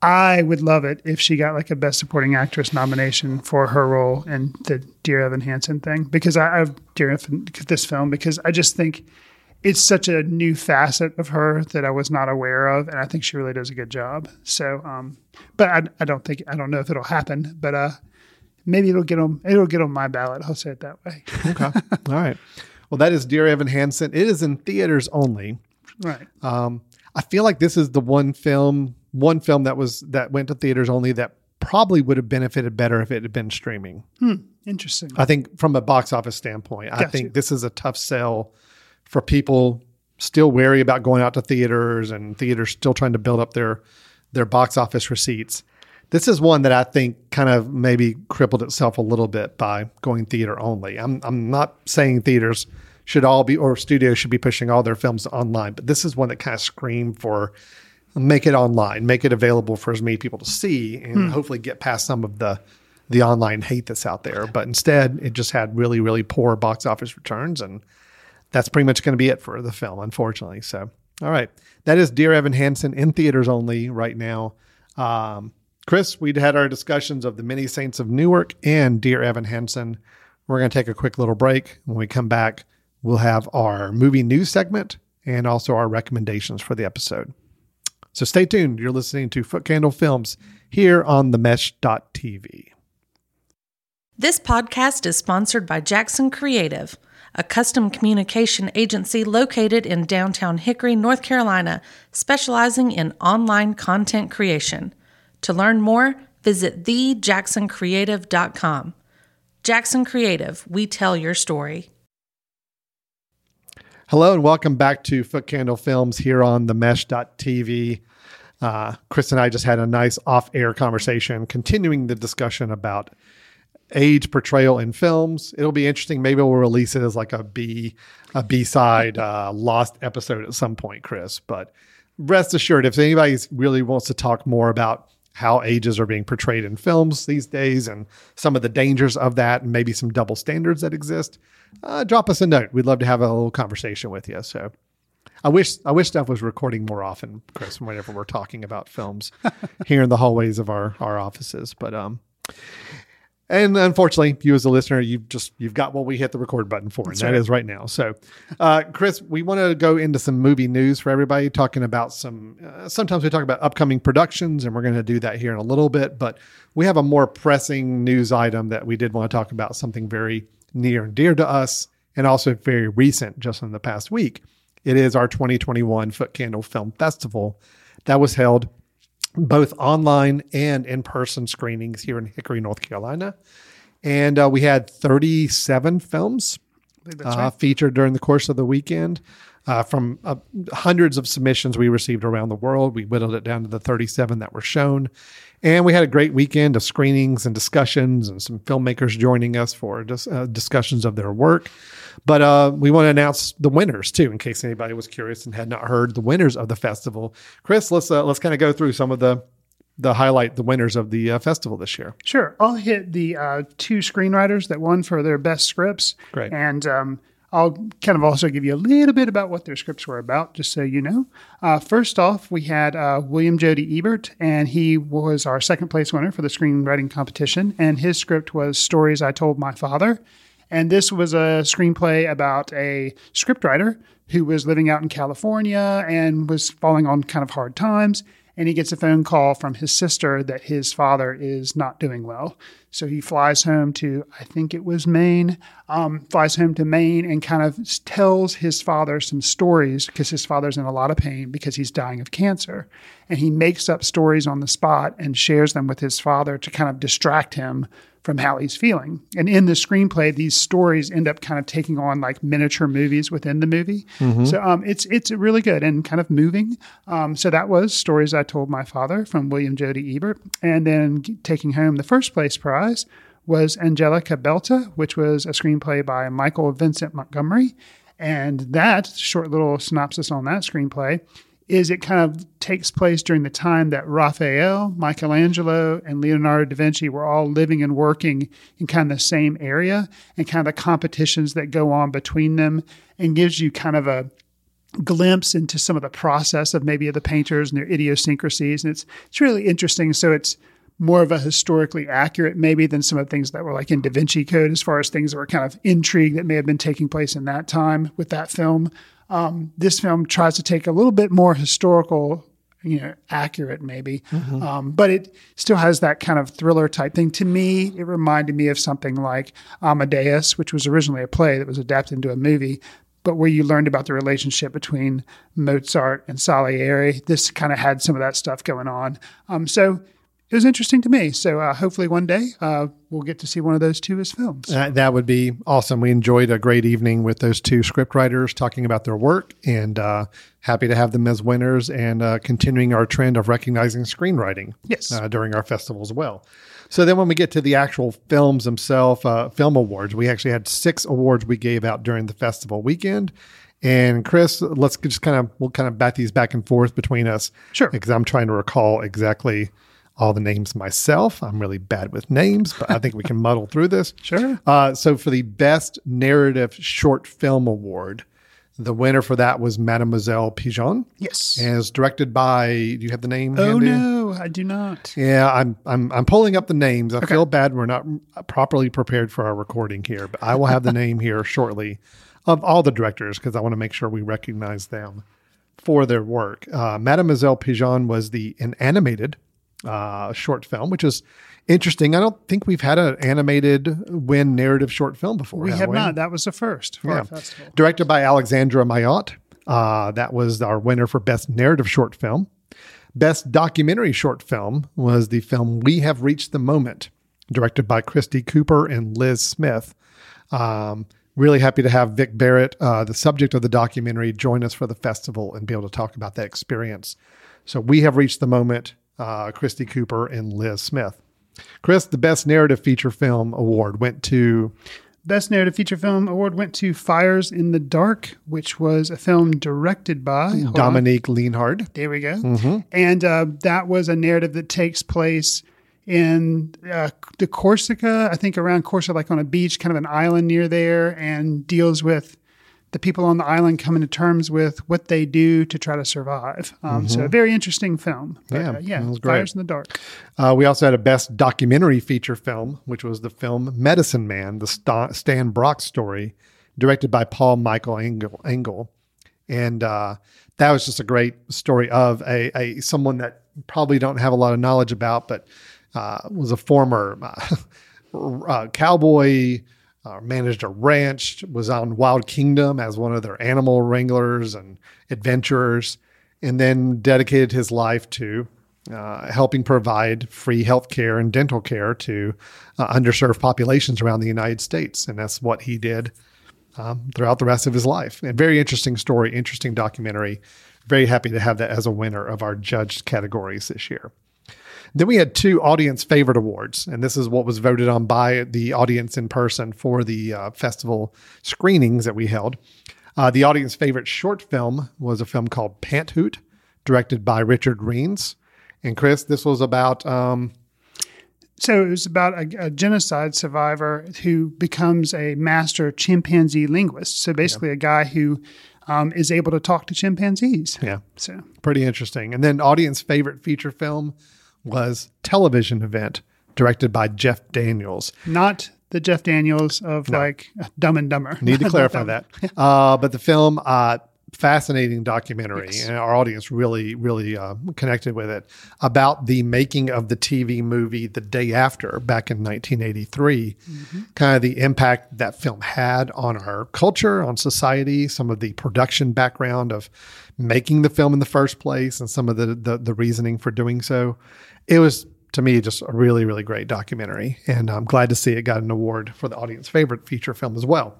I would love it if she got like a Best Supporting Actress nomination for her role in the Dear Evan Hansen thing because I, I Dear Evan this film because I just think it's such a new facet of her that I was not aware of, and I think she really does a good job. So, um, but I, I don't think I don't know if it'll happen, but uh, maybe it'll get on it'll get on my ballot. I'll say it that way. okay, all right. Well, that is Dear Evan Hansen. It is in theaters only. Right. Um, I feel like this is the one film one film that was that went to theaters only that probably would have benefited better if it had been streaming. Hmm, interesting. I think from a box office standpoint, I think this is a tough sell for people still wary about going out to theaters and theaters still trying to build up their their box office receipts. This is one that I think kind of maybe crippled itself a little bit by going theater only. I'm I'm not saying theaters should all be or studios should be pushing all their films online, but this is one that kind of screamed for make it online, make it available for as many people to see, and Hmm. hopefully get past some of the the online hate that's out there. But instead, it just had really really poor box office returns, and that's pretty much going to be it for the film, unfortunately. So, all right, that is Dear Evan Hansen in theaters only right now. Um, Chris, we'd had our discussions of the Many Saints of Newark and Dear Evan Hansen. We're going to take a quick little break. When we come back, we'll have our movie news segment and also our recommendations for the episode. So stay tuned. You're listening to Footcandle Films here on the mesh.tv. This podcast is sponsored by Jackson Creative, a custom communication agency located in downtown Hickory, North Carolina, specializing in online content creation. To learn more, visit thejacksoncreative.com. Jackson Creative, we tell your story. Hello and welcome back to Footcandle Films here on the mesh.tv. Uh, Chris and I just had a nice off air conversation, continuing the discussion about age portrayal in films. It'll be interesting. Maybe we'll release it as like a B a B side uh, lost episode at some point, Chris. But rest assured, if anybody really wants to talk more about how ages are being portrayed in films these days and some of the dangers of that and maybe some double standards that exist, uh, drop us a note. We'd love to have a little conversation with you. So I wish I wish stuff was recording more often, Chris, whenever we're talking about films here in the hallways of our our offices. But um and unfortunately, you as a listener, you've just you've got what we hit the record button for, That's and that right. is right now. So, uh, Chris, we want to go into some movie news for everybody, talking about some. Uh, sometimes we talk about upcoming productions, and we're going to do that here in a little bit. But we have a more pressing news item that we did want to talk about, something very near and dear to us, and also very recent, just in the past week. It is our 2021 Footcandle Film Festival that was held both online and in person screenings here in Hickory, North Carolina. And uh, we had 37 films uh, right. featured during the course of the weekend. Uh, from uh, hundreds of submissions we received around the world, we whittled it down to the 37 that were shown. And we had a great weekend of screenings and discussions, and some filmmakers joining us for dis- uh, discussions of their work. But uh, we want to announce the winners too, in case anybody was curious and had not heard the winners of the festival. Chris, let's uh, let's kind of go through some of the the highlight the winners of the uh, festival this year. Sure. I'll hit the uh, two screenwriters that won for their best scripts. Great. And um, I'll kind of also give you a little bit about what their scripts were about, just so you know. Uh, first off, we had uh, William Jody Ebert, and he was our second place winner for the screenwriting competition. And his script was Stories I Told My Father. And this was a screenplay about a scriptwriter who was living out in California and was falling on kind of hard times. And he gets a phone call from his sister that his father is not doing well. So he flies home to, I think it was Maine, um, flies home to Maine and kind of tells his father some stories because his father's in a lot of pain because he's dying of cancer. And he makes up stories on the spot and shares them with his father to kind of distract him from how he's feeling. And in the screenplay, these stories end up kind of taking on like miniature movies within the movie. Mhm. So um, it's it's really good and kind of moving. Um, so that was stories I told my father from William Jody Ebert, and then taking home the first place prize was Angelica Belta, which was a screenplay by Michael Vincent Montgomery. And that short little synopsis on that screenplay is it kind of takes place during the time that Raphael, Michelangelo, and Leonardo da Vinci were all living and working in kind of the same area and kind of the competitions that go on between them and gives you kind of a glimpse into some of the process of maybe of the painters and their idiosyncrasies. And it's it's really interesting. So it's more of a historically accurate maybe than some of the things that were like in Da Vinci Code as far as things that were kind of intrigue that may have been taking place in that time with that film. Um, this film tries to take a little bit more historical, you know, accurate maybe, Mhm. um, but it still has that kind of thriller type thing. To me, it reminded me of something like Amadeus, which was originally a play that was adapted into a movie, but where you learned about the relationship between Mozart and Salieri. This kind of had some of that stuff going on. Um, so it was interesting to me. So uh, hopefully one day uh, we'll get to see one of those two as films. Uh, that would be awesome. We enjoyed a great evening with those two scriptwriters talking about their work and uh, happy to have them as winners and uh, continuing our trend of recognizing screenwriting Yes. uh, during our festival as well. So then when we get to the actual films themselves, uh, film awards, we actually had six awards we gave out during the festival weekend. And Chris, let's just kind of, we'll kind of bat these back and forth between us. Sure. Because I'm trying to recall exactly all the names myself. I'm really bad with names, but I think we can muddle through this. Sure. Uh, so for the best narrative short film award, the winner for that was Mademoiselle Pigeon. Yes. And it's directed by, do you have the name? Oh handy? no, I do not. Yeah, I'm I'm I'm pulling up the names. I feel bad we're not properly prepared for our recording here, but I will have the name here shortly of all the directors because I want to make sure we recognize them for their work. Uh, Mademoiselle Pigeon was the an animated uh, short film, which is interesting. I don't think we've had an animated win narrative short film before. We have not. That was the first for Yeah. Directed by Alexandra Mayotte. Uh, that was our winner for Best Narrative Short Film. Best Documentary Short Film was the film We Have Reached the Moment, directed by Christy Cooper and Liz Smith. Um, really happy to have Vic Barrett, uh, the subject of the documentary, join us for the festival and be able to talk about that experience. So we have reached the moment, uh, Christy Cooper and Liz Smith. Chris, the Best Narrative Feature Film Award went to Best Narrative Feature Film Award went to Fires in the Dark, which was a film directed by. Dominique Lienhard. There we go. Mhm. And uh, that was a narrative that takes place in uh, the Corsica, I think around Corsica, like on a beach, kind of an island near there, and deals with the people on the island coming to terms with what they do to try to survive. Um, So, a Mhm. very interesting film. But, Yeah, uh, yeah, was great. Fires in the Dark. Uh, we also had a best documentary feature film, which was the film Medicine Man, the Sta- Stan Brock story, directed by Paul Michael Engel. Engel. And uh, that was just a great story of a, a someone that probably don't have a lot of knowledge about, but uh, was a former uh, uh, cowboy, uh, managed a ranch, was on Wild Kingdom as one of their animal wranglers and adventurers, and then dedicated his life to uh, helping provide free health care and dental care to uh, underserved populations around the United States. And that's what he did um, throughout the rest of his life. And very interesting story, interesting documentary. Very happy to have that as a winner of our judged categories this year. Then we had two audience favorite awards, and this is what was voted on by the audience in person for the uh, festival screenings that we held. Uh, the audience favorite short film was a film called Pant Hoot, directed by Richard Reens. And Chris, this was about um, So it was about a, a genocide survivor who becomes a master chimpanzee linguist. So basically, a guy who um, is able to talk to chimpanzees. yeah, So pretty interesting. And then audience favorite feature film was Television Event, directed by Jeff Daniels. not the Jeff Daniels of like Dumb and Dumber. Need to clarify that. Uh, but the film uh, fascinating documentary, and our audience really, really uh, connected with it about the making of the TV movie The Day After back in 1983. Kind of the impact that film had on our culture, on society, some of the production background of making the film in the first place, and some of the the, the reasoning for doing so. It was to me just a really, really great documentary, and I'm glad to see it got an award for the audience favorite feature film as well.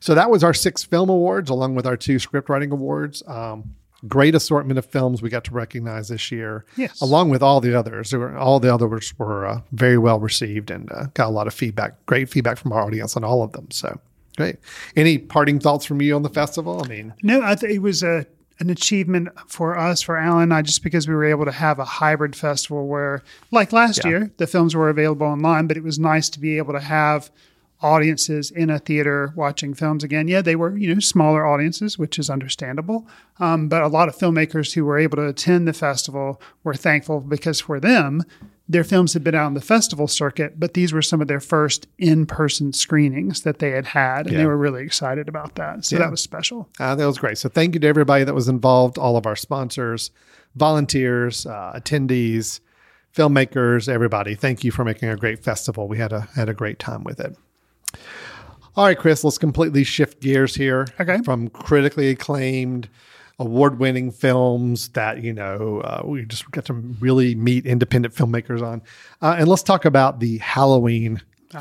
So that was our six film awards, along with our two script writing awards. Um, great assortment of films we got to recognize this year, Yes. along with all the others. Were, all the others were uh, very well received and uh, got a lot of feedback. Great feedback from our audience on all of them. So great. Any parting thoughts from you on the festival? I mean, No, I think it was a an achievement for us, for Alan, and I, just because we were able to have a hybrid festival where, like last Yeah. year, the films were available online, but it was nice to be able to have audiences in a theater watching films again. Yeah, they were, you know, smaller audiences, which is understandable. Um, but a lot of filmmakers who were able to attend the festival were thankful because for them, their films had been out on the festival circuit, but these were some of their first in-person screenings that they had had, and Yeah. they were really excited about that. So Yeah. that was special. Uh, that was great. So thank you to everybody that was involved, all of our sponsors, volunteers, uh, attendees, filmmakers, everybody. Thank you for making a great festival. We had a had a great time with it. All right, Chris, let's completely shift gears here. Okay. From critically acclaimed, award-winning films that you know uh, we just got to really meet independent filmmakers on, uh, and let's talk about the Halloween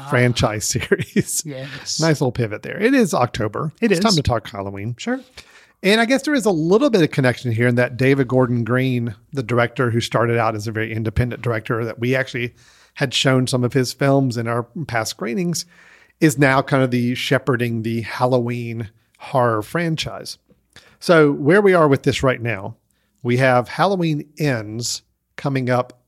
franchise series. Yes. Nice little pivot there. It is October. It it's is. time to talk Halloween. Sure. And I guess there is a little bit of connection here in that David Gordon Green, the director who started out as a very independent director, that we actually had shown some of his films in our past screenings, is now kind of the shepherding the Halloween horror franchise. So where we are with this right now, we have Halloween Ends coming up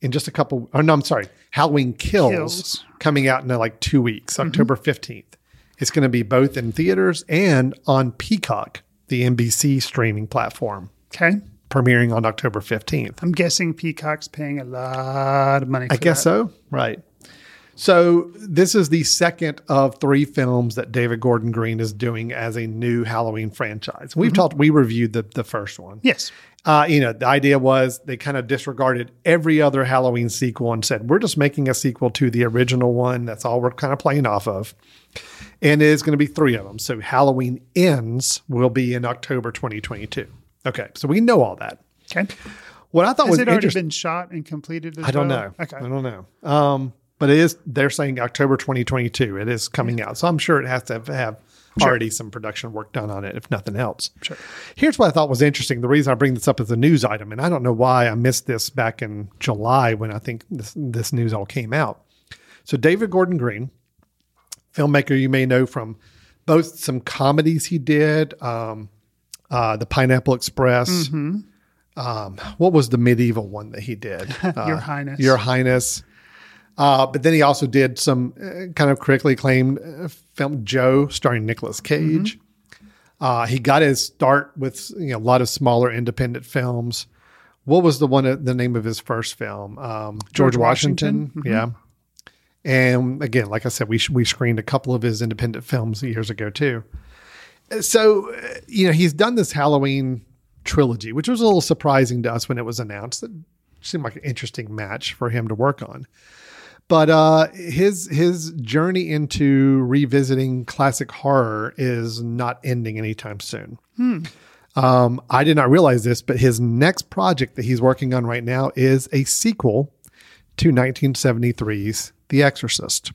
in just a couple. Oh no, I'm sorry, Halloween Kills, Kills. coming out in uh, like two weeks, October 15th. It's going to be both in theaters and on Peacock, the NBC streaming platform, Okay. premiering on October 15th. I'm guessing Peacock's paying a lot of money. For I guess that. so. Right. So this is the second of three films that David Gordon Green is doing as a new Halloween franchise. We've talked, we reviewed the, the first one. Yes. Uh, you know, the idea was they kind of disregarded every other Halloween sequel and said, we're just making a sequel to the original one. That's all we're kind of playing off of. And it is going to be three of them. So Halloween Ends will be in October 2022. Okay. So we know all that. Okay. What I thought Has was it already been shot and completed? As I don't well? know. Okay. I don't know. Um, but it is. They're saying October 2022. It is coming out, so I'm sure it has to have, have already some production work done on it, if nothing else. Sure. Here's what I thought was interesting. The reason I bring this up as a news item, and I don't know why I missed this back in July when I think this this news all came out. So David Gordon Green, filmmaker you may know from both some comedies he did, um, uh, the Pineapple Express. Mm-hmm. Um, what was the medieval one that he did? Your Uh, Highness. Your Highness. Uh, but then he also did some uh, kind of critically acclaimed uh, film, Joe, starring Nicolas Cage. Uh, he got his start with you know a lot of smaller independent films. What was the one? uh, The name of his first film, um, George, George Washington. Washington. Mhm. Yeah. And again, like I said, we we screened a couple of his independent films years ago too. So you know he's done this Halloween trilogy, which was a little surprising to us when it was announced. It seemed like an interesting match for him to work on. But uh, his his journey into revisiting classic horror is not ending anytime soon. Hmm. Um, I did not realize this, but his next project that he's working on right now is a sequel to 1973's The Exorcist.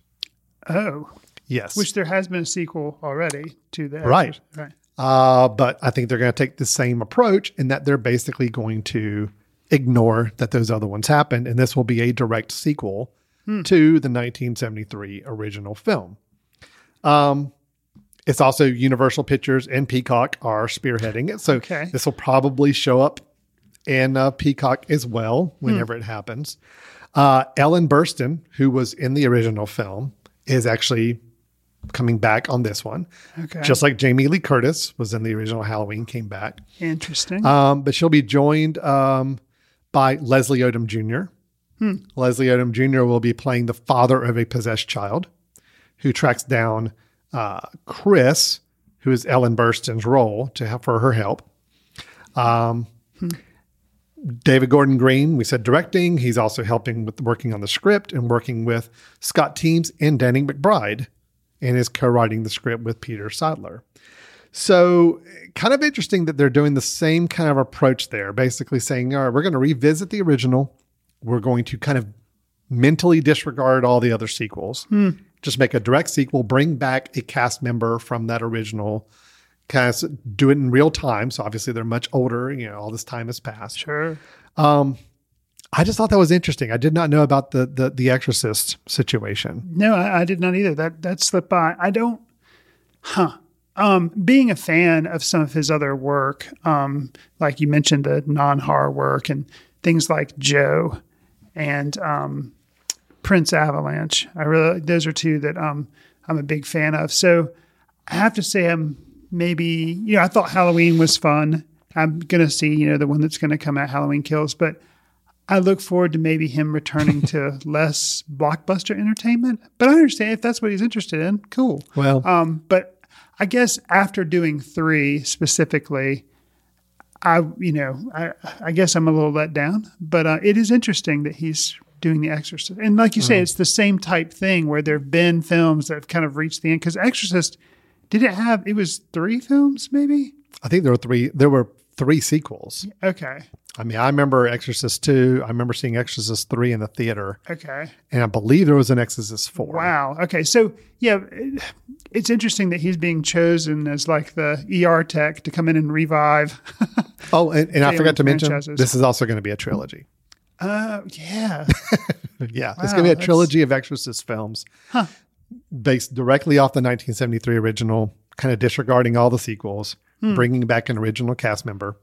Oh. Yes. Which there has been a sequel already to that. Right. Right. Uh, but I think they're going to take the same approach in that they're basically going to ignore that those other ones happened. And this will be a direct sequel Hmm. to the 1973 original film. Um, it's also Universal Pictures and Peacock are spearheading it. So Okay. this will probably show up in uh, Peacock as well whenever Hmm. it happens. Uh, Ellen Burstyn, who was in the original film, is actually coming back on this one. Okay. Just like Jamie Lee Curtis was in the original Halloween, came back. Interesting. Um, but she'll be joined um, by Leslie Odom Jr. Hmm. Leslie Odom Jr. will be playing the father of a possessed child who tracks down uh, Chris, who is Ellen Burstyn's role, to have for her help. Um, David Gordon Green, we said directing. He's also helping with working on the script and working with Scott Teems and Danny McBride, and is co-writing the script with Peter Sattler. So, kind of interesting that they're doing the same kind of approach there, basically saying, all right, we're going to revisit the original. We're going to kind of mentally disregard all the other sequels, Hmm. just make a direct sequel, bring back a cast member from that original, cast, do it in real time. So, obviously, they're much older. You know, all this time has passed. Sure. Um, I just thought that was interesting. I did not know about the the, the Exorcist situation. No, I, I did not either. That that slipped by. I don't. Huh. Um, being a fan of some of his other work, um, like you mentioned, the non-horror work and things like Joe and um, Prince Avalanche. I really those are two that um, I'm a big fan of. So I have to say, I'm maybe you know I thought Halloween was fun. I'm gonna see you know the one that's gonna come out, Halloween Kills, but I look forward to maybe him returning to less blockbuster entertainment. But I understand if that's what he's interested in, cool. Well, Um, but I guess after doing three specifically, I you know I I guess I'm a little let down. But uh, it is interesting that he's doing The Exorcist, and like you say, Mhm. it's the same type thing where there've been films that have kind of reached the end. Because Exorcist, did it have? It was three films, maybe. I think there were three. There were three sequels. Okay. I mean, I remember Exorcist two. I remember seeing Exorcist three in the theater, Okay. and I believe there was an Exorcist four. Wow. Okay. So yeah, it's interesting that he's being chosen as like the ER tech to come in and revive. Oh, and, and I forgot to mention franchises. this is also going to be a trilogy. Uh, yeah. yeah, it's going to be a trilogy of Exorcist films Huh. based directly off the 1973 original, kind of disregarding all the sequels, Hmm. bringing back an original cast member.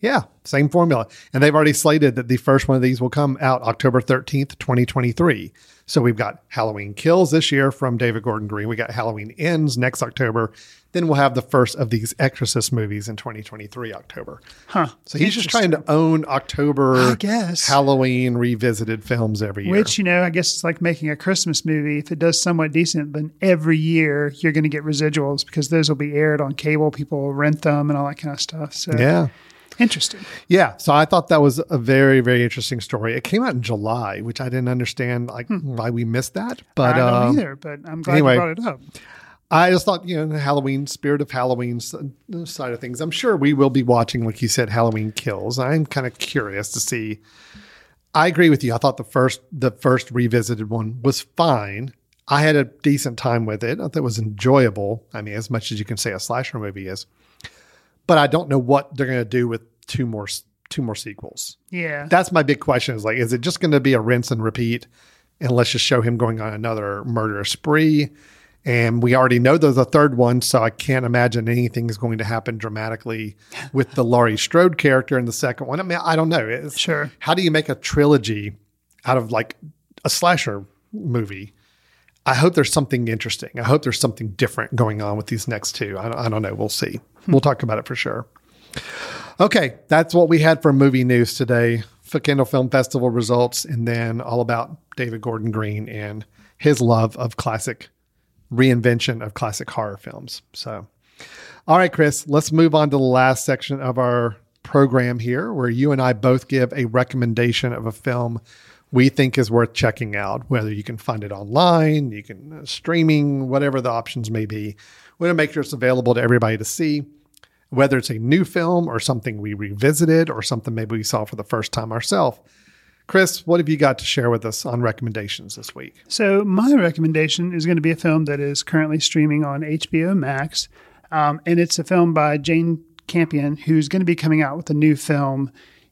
Yeah, same formula. And they've already slated that the first one of these will come out October 13th, 2023. So we've got Halloween Kills this year from David Gordon Green. We got Halloween Ends next October. Then we'll have the first of these Exorcist movies in 2023 October. Huh. So he's just trying to own October I guess. Halloween revisited films every year. Which, you know, I guess it's like making a Christmas movie. If it does somewhat decent, then every year you're going to get residuals because those will be aired on cable. People will rent them and all that kind of stuff. So, Yeah. Interesting. Yeah. So I thought that was a very, very interesting story. It came out in July, which I didn't understand like why we missed that. But Hmm. I don't um, either, but I'm glad anyway, you brought it up. I just thought, you know, the Halloween spirit of Halloween side of things. I'm sure we will be watching, like you said, Halloween Kills. I'm kind of curious to see. I agree with you. I thought the first the first revisited one was fine. I had a decent time with it. I thought it was enjoyable. I mean, as much as you can say a slasher movie is. But I don't know what they're going to do with two more two more sequels. Yeah. That's my big question is like, is it just going to be a rinse and repeat? And let's just show him going on another murder spree. And we already know there's a third one, so I can't imagine anything is going to happen dramatically with the Laurie Strode character in the second one. I mean, I don't know. It's, sure. How do you make a trilogy out of like a slasher movie? I hope there's something interesting. I hope there's something different going on with these next two. I, don't- I don't know. We'll see. Hmm. We'll talk about it for sure. Okay, that's what we had for movie news today. Footcandle Film Festival results, and then all about David Gordon Green and his love of classic reinvention of classic horror films. So, all right, Chris, let's move on to the last section of our program here, where you and I both give a recommendation of a film we think is worth checking out. Whether you can find it online, you can uh, streaming, whatever the options may be. We want to make sure it's available to everybody to see whether it's a new film or something we revisited or something maybe we saw for the first time ourselves. Chris, what have you got to share with us on recommendations this week? So my recommendation is going to be a film that is currently streaming on HBO Max, um, and it's a film by Jane Campion, who's going to be coming out with a new film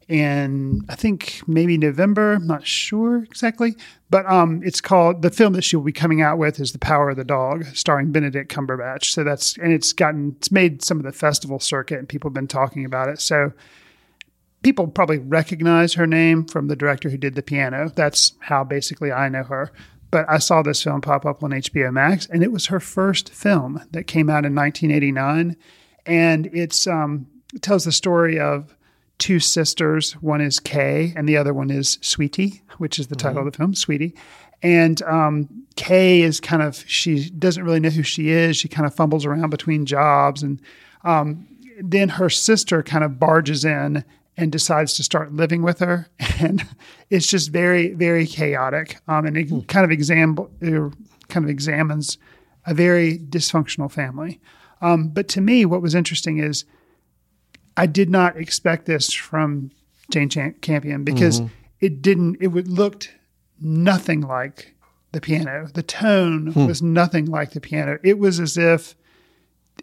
in I think maybe November. I'm not sure exactly, but um, it's called the film that she'll be coming out with is The Power of the Dog, starring Benedict Cumberbatch. So that's and it's gotten it's made some of the festival circuit, and people have been talking about it. So people probably recognize her name from the director who did the piano. That's how basically I know her. But I saw this film pop up on HBO Max, and it was her first film that came out in 1989, and it's um, it tells the story of two sisters. One is Kay, and the other one is Sweetie, which is the title of the film, Sweetie. And um, Kay is kind of she doesn't really know who she is. She kind of fumbles around between jobs, and um, then her sister kind of barges in and decides to start living with her, and it's just very very chaotic. Um, and it kind of exam er, kind of examines a very dysfunctional family. Um, but to me, what was interesting is I did not expect this from Jane Chan- Campion because Mhm. it didn't. It would looked nothing like the piano. The tone Hmm. was nothing like the piano. It was as if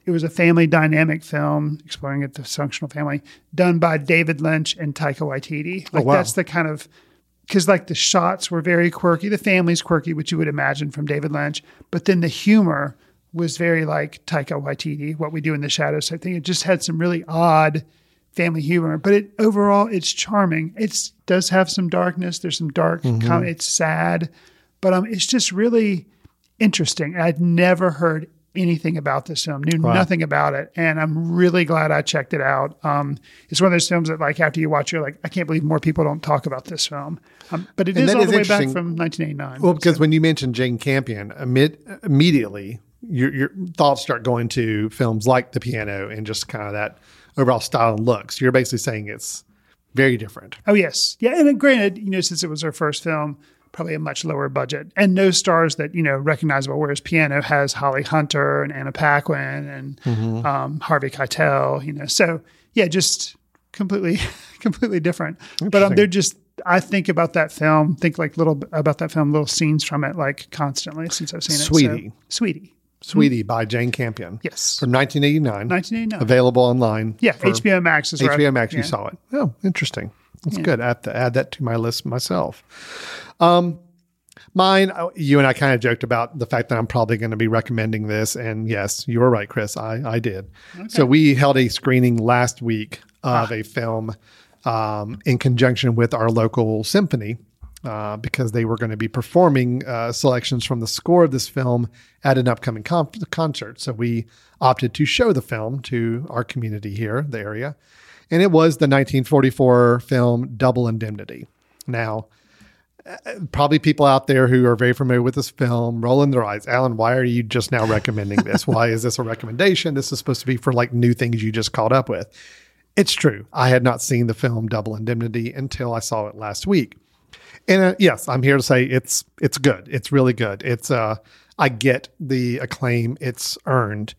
it was a family dynamic film exploring a dysfunctional family done by David Lynch and Taika Waititi. Oh, Like wow. that's the kind of because like the shots were very quirky, the family's quirky, which you would imagine from David Lynch, but then the humor was very like Taika Waititi, what we do in the shadows type thing. It just had some really odd family humor, but it overall it's charming. It does have some darkness. There's some dark. Mhm. Com- it's sad, but um, it's just really interesting. I'd never heard anything about this film, knew Wow. nothing about it, and I'm really glad I checked it out. Um, it's one of those films that, like, after you watch, you're like, I can't believe more people don't talk about this film. Um, but it And is all is the way back from 1989. Well, because when you mentioned Jane Campion, amid, immediately your your thoughts start going to films like The Piano and just kind of that overall style and looks. You're basically saying it's very different. Oh yes, yeah. And then granted, you know, since it was her first film, probably a much lower budget and no stars that you know recognizable. Whereas Piano has Holly Hunter and Anna Paquin and Mhm. um, Harvey Keitel. You know, so yeah, just completely, completely different. But um, they're just. I think about that film. Think like little about that film, little scenes from it, like constantly since I've seen it. So, Sweetie. Sweetie. By Jane Campion. Yes. From 1989. 1989. Available online. Yeah, for- HBO Max is I- HBO Max, you yeah. saw it. Oh, interesting. That's Yeah. good. I have to add that to my list myself. Um, mine, uh, you and I kind of joked about the fact that I'm probably going to be recommending this. And yes, you were right, Chris. I, I did. So we held a screening last week of Ah. a film um, in conjunction with our local symphony. Uh, because they were going to be performing uh, selections from the score of this film at an upcoming con- concert. So we opted to show the film to our community here, the area. And it was the 1944 film Double Indemnity. Now, uh, probably people out there who are very familiar with this film rolling their eyes. Alan, why are you just now recommending this? why is this a recommendation? This is supposed to be for like new things you just caught up with. It's true. I had not seen the film Double Indemnity until I saw it last week. And uh, yes, I'm here to say it's it's good. It's really good. It's uh I get the acclaim it's earned.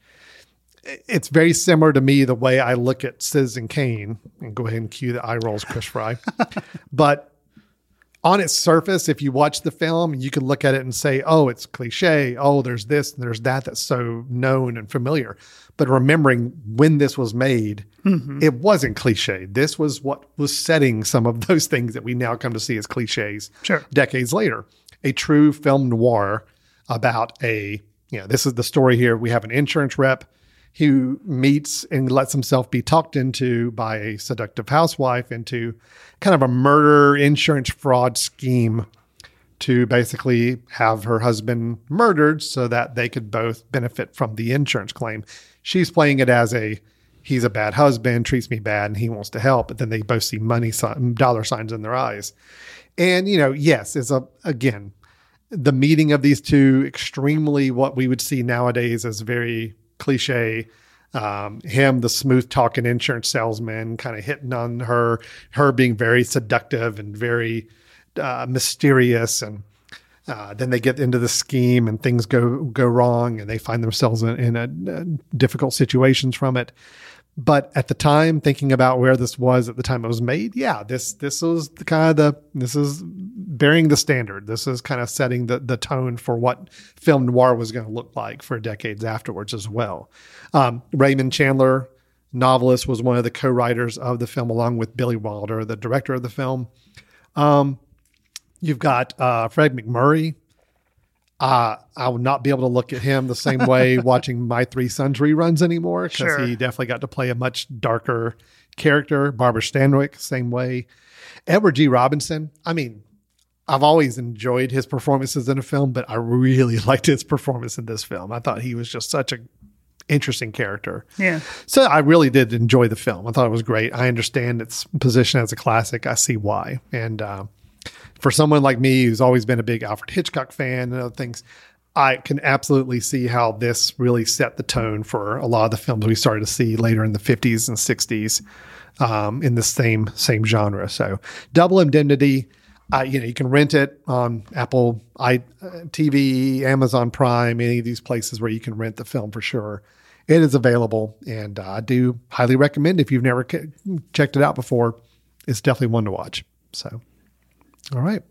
It's very similar to me the way I look at Citizen Kane and go ahead and cue the eye rolls, Chris Fry. but on its surface, if you watch the film, you can look at it and say, oh, it's cliche. Oh, there's this and there's that that's so known and familiar. But remembering when this was made, Mhm. it wasn't cliche. This was what was setting some of those things that we now come to see as cliches Sure. decades later. A true film noir about a, you know, this is the story here. We have an insurance rep who meets and lets himself be talked into by a seductive housewife into kind of a murder insurance fraud scheme to basically have her husband murdered so that they could both benefit from the insurance claim. She's playing it as a he's a bad husband, treats me bad, and he wants to help, but then they both see money sign, dollar signs in their eyes. And you know, yes, it's a again the meeting of these two extremely what we would see nowadays as very cliche um, him the smooth talking insurance salesman kind of hitting on her her being very seductive and very uh, mysterious and uh, then they get into the scheme and things go go wrong and they find themselves in, in a, difficult situations from it but at the time thinking about where this was at the time it was made yeah this this was the kind of the this is bearing the standard. This is kind of setting the the tone for what film noir was going to look like for decades afterwards as well. Um, raymond chandler novelist was one of the co-writers of the film along with billy wilder the director of the film. Um, you've got uh, fred macmurray uh, I will not be able to look at him the same way watching My Three Sons reruns anymore because Sure. he definitely got to play a much darker character. Barbara Stanwyck, same way. Edward G. Robinson, I mean, I've always enjoyed his performances in a film, but I really liked his performance in this film. I thought he was just such a interesting character. Yeah. So I really did enjoy the film. I thought it was great. I understand its position as a classic. I see why. And uh, for someone like me who's always been a big Alfred Hitchcock fan and other things, I can absolutely see how this really set the tone for a lot of the films we started to see later in the 50s and 60s um, in the same same genre. So, Double Indemnity, uh, you know, you can rent it on Apple i uh, TV, Amazon Prime, any of these places where you can rent the film for sure. It is available, and uh, I do highly recommend if you've never c- checked it out before. It's definitely one to watch. So, all right.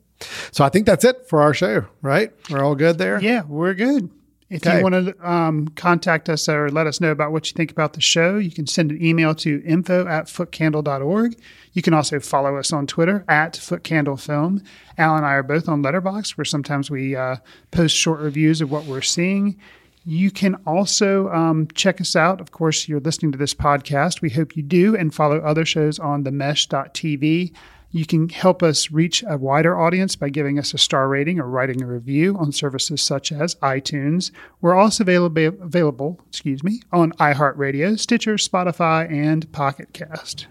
So I think that's it for our show, right? We're all good there? Yeah, we're good. If Okay. you want to um, contact us or let us know about what you think about the show, you can send an email to info at footcandle.org. You can also follow us on Twitter at footcandlefilm. Al and I are both on Letterboxd, where sometimes we uh, post short reviews of what we're seeing. You can also um, check us out. Of course, you're listening to this podcast. We hope you do, and follow other shows on themesh.tv. You can help us reach a wider audience by giving us a star rating or writing a review on services such as iTunes. We're also available, available excuse me, on iHeartRadio, Stitcher, Spotify, and Pocket Cast.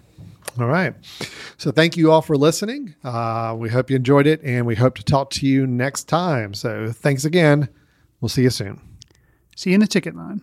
All right. So thank you all for listening. Uh, we hope you enjoyed it, and we hope to talk to you next time. So thanks again. We'll see you soon. See you in the ticket line.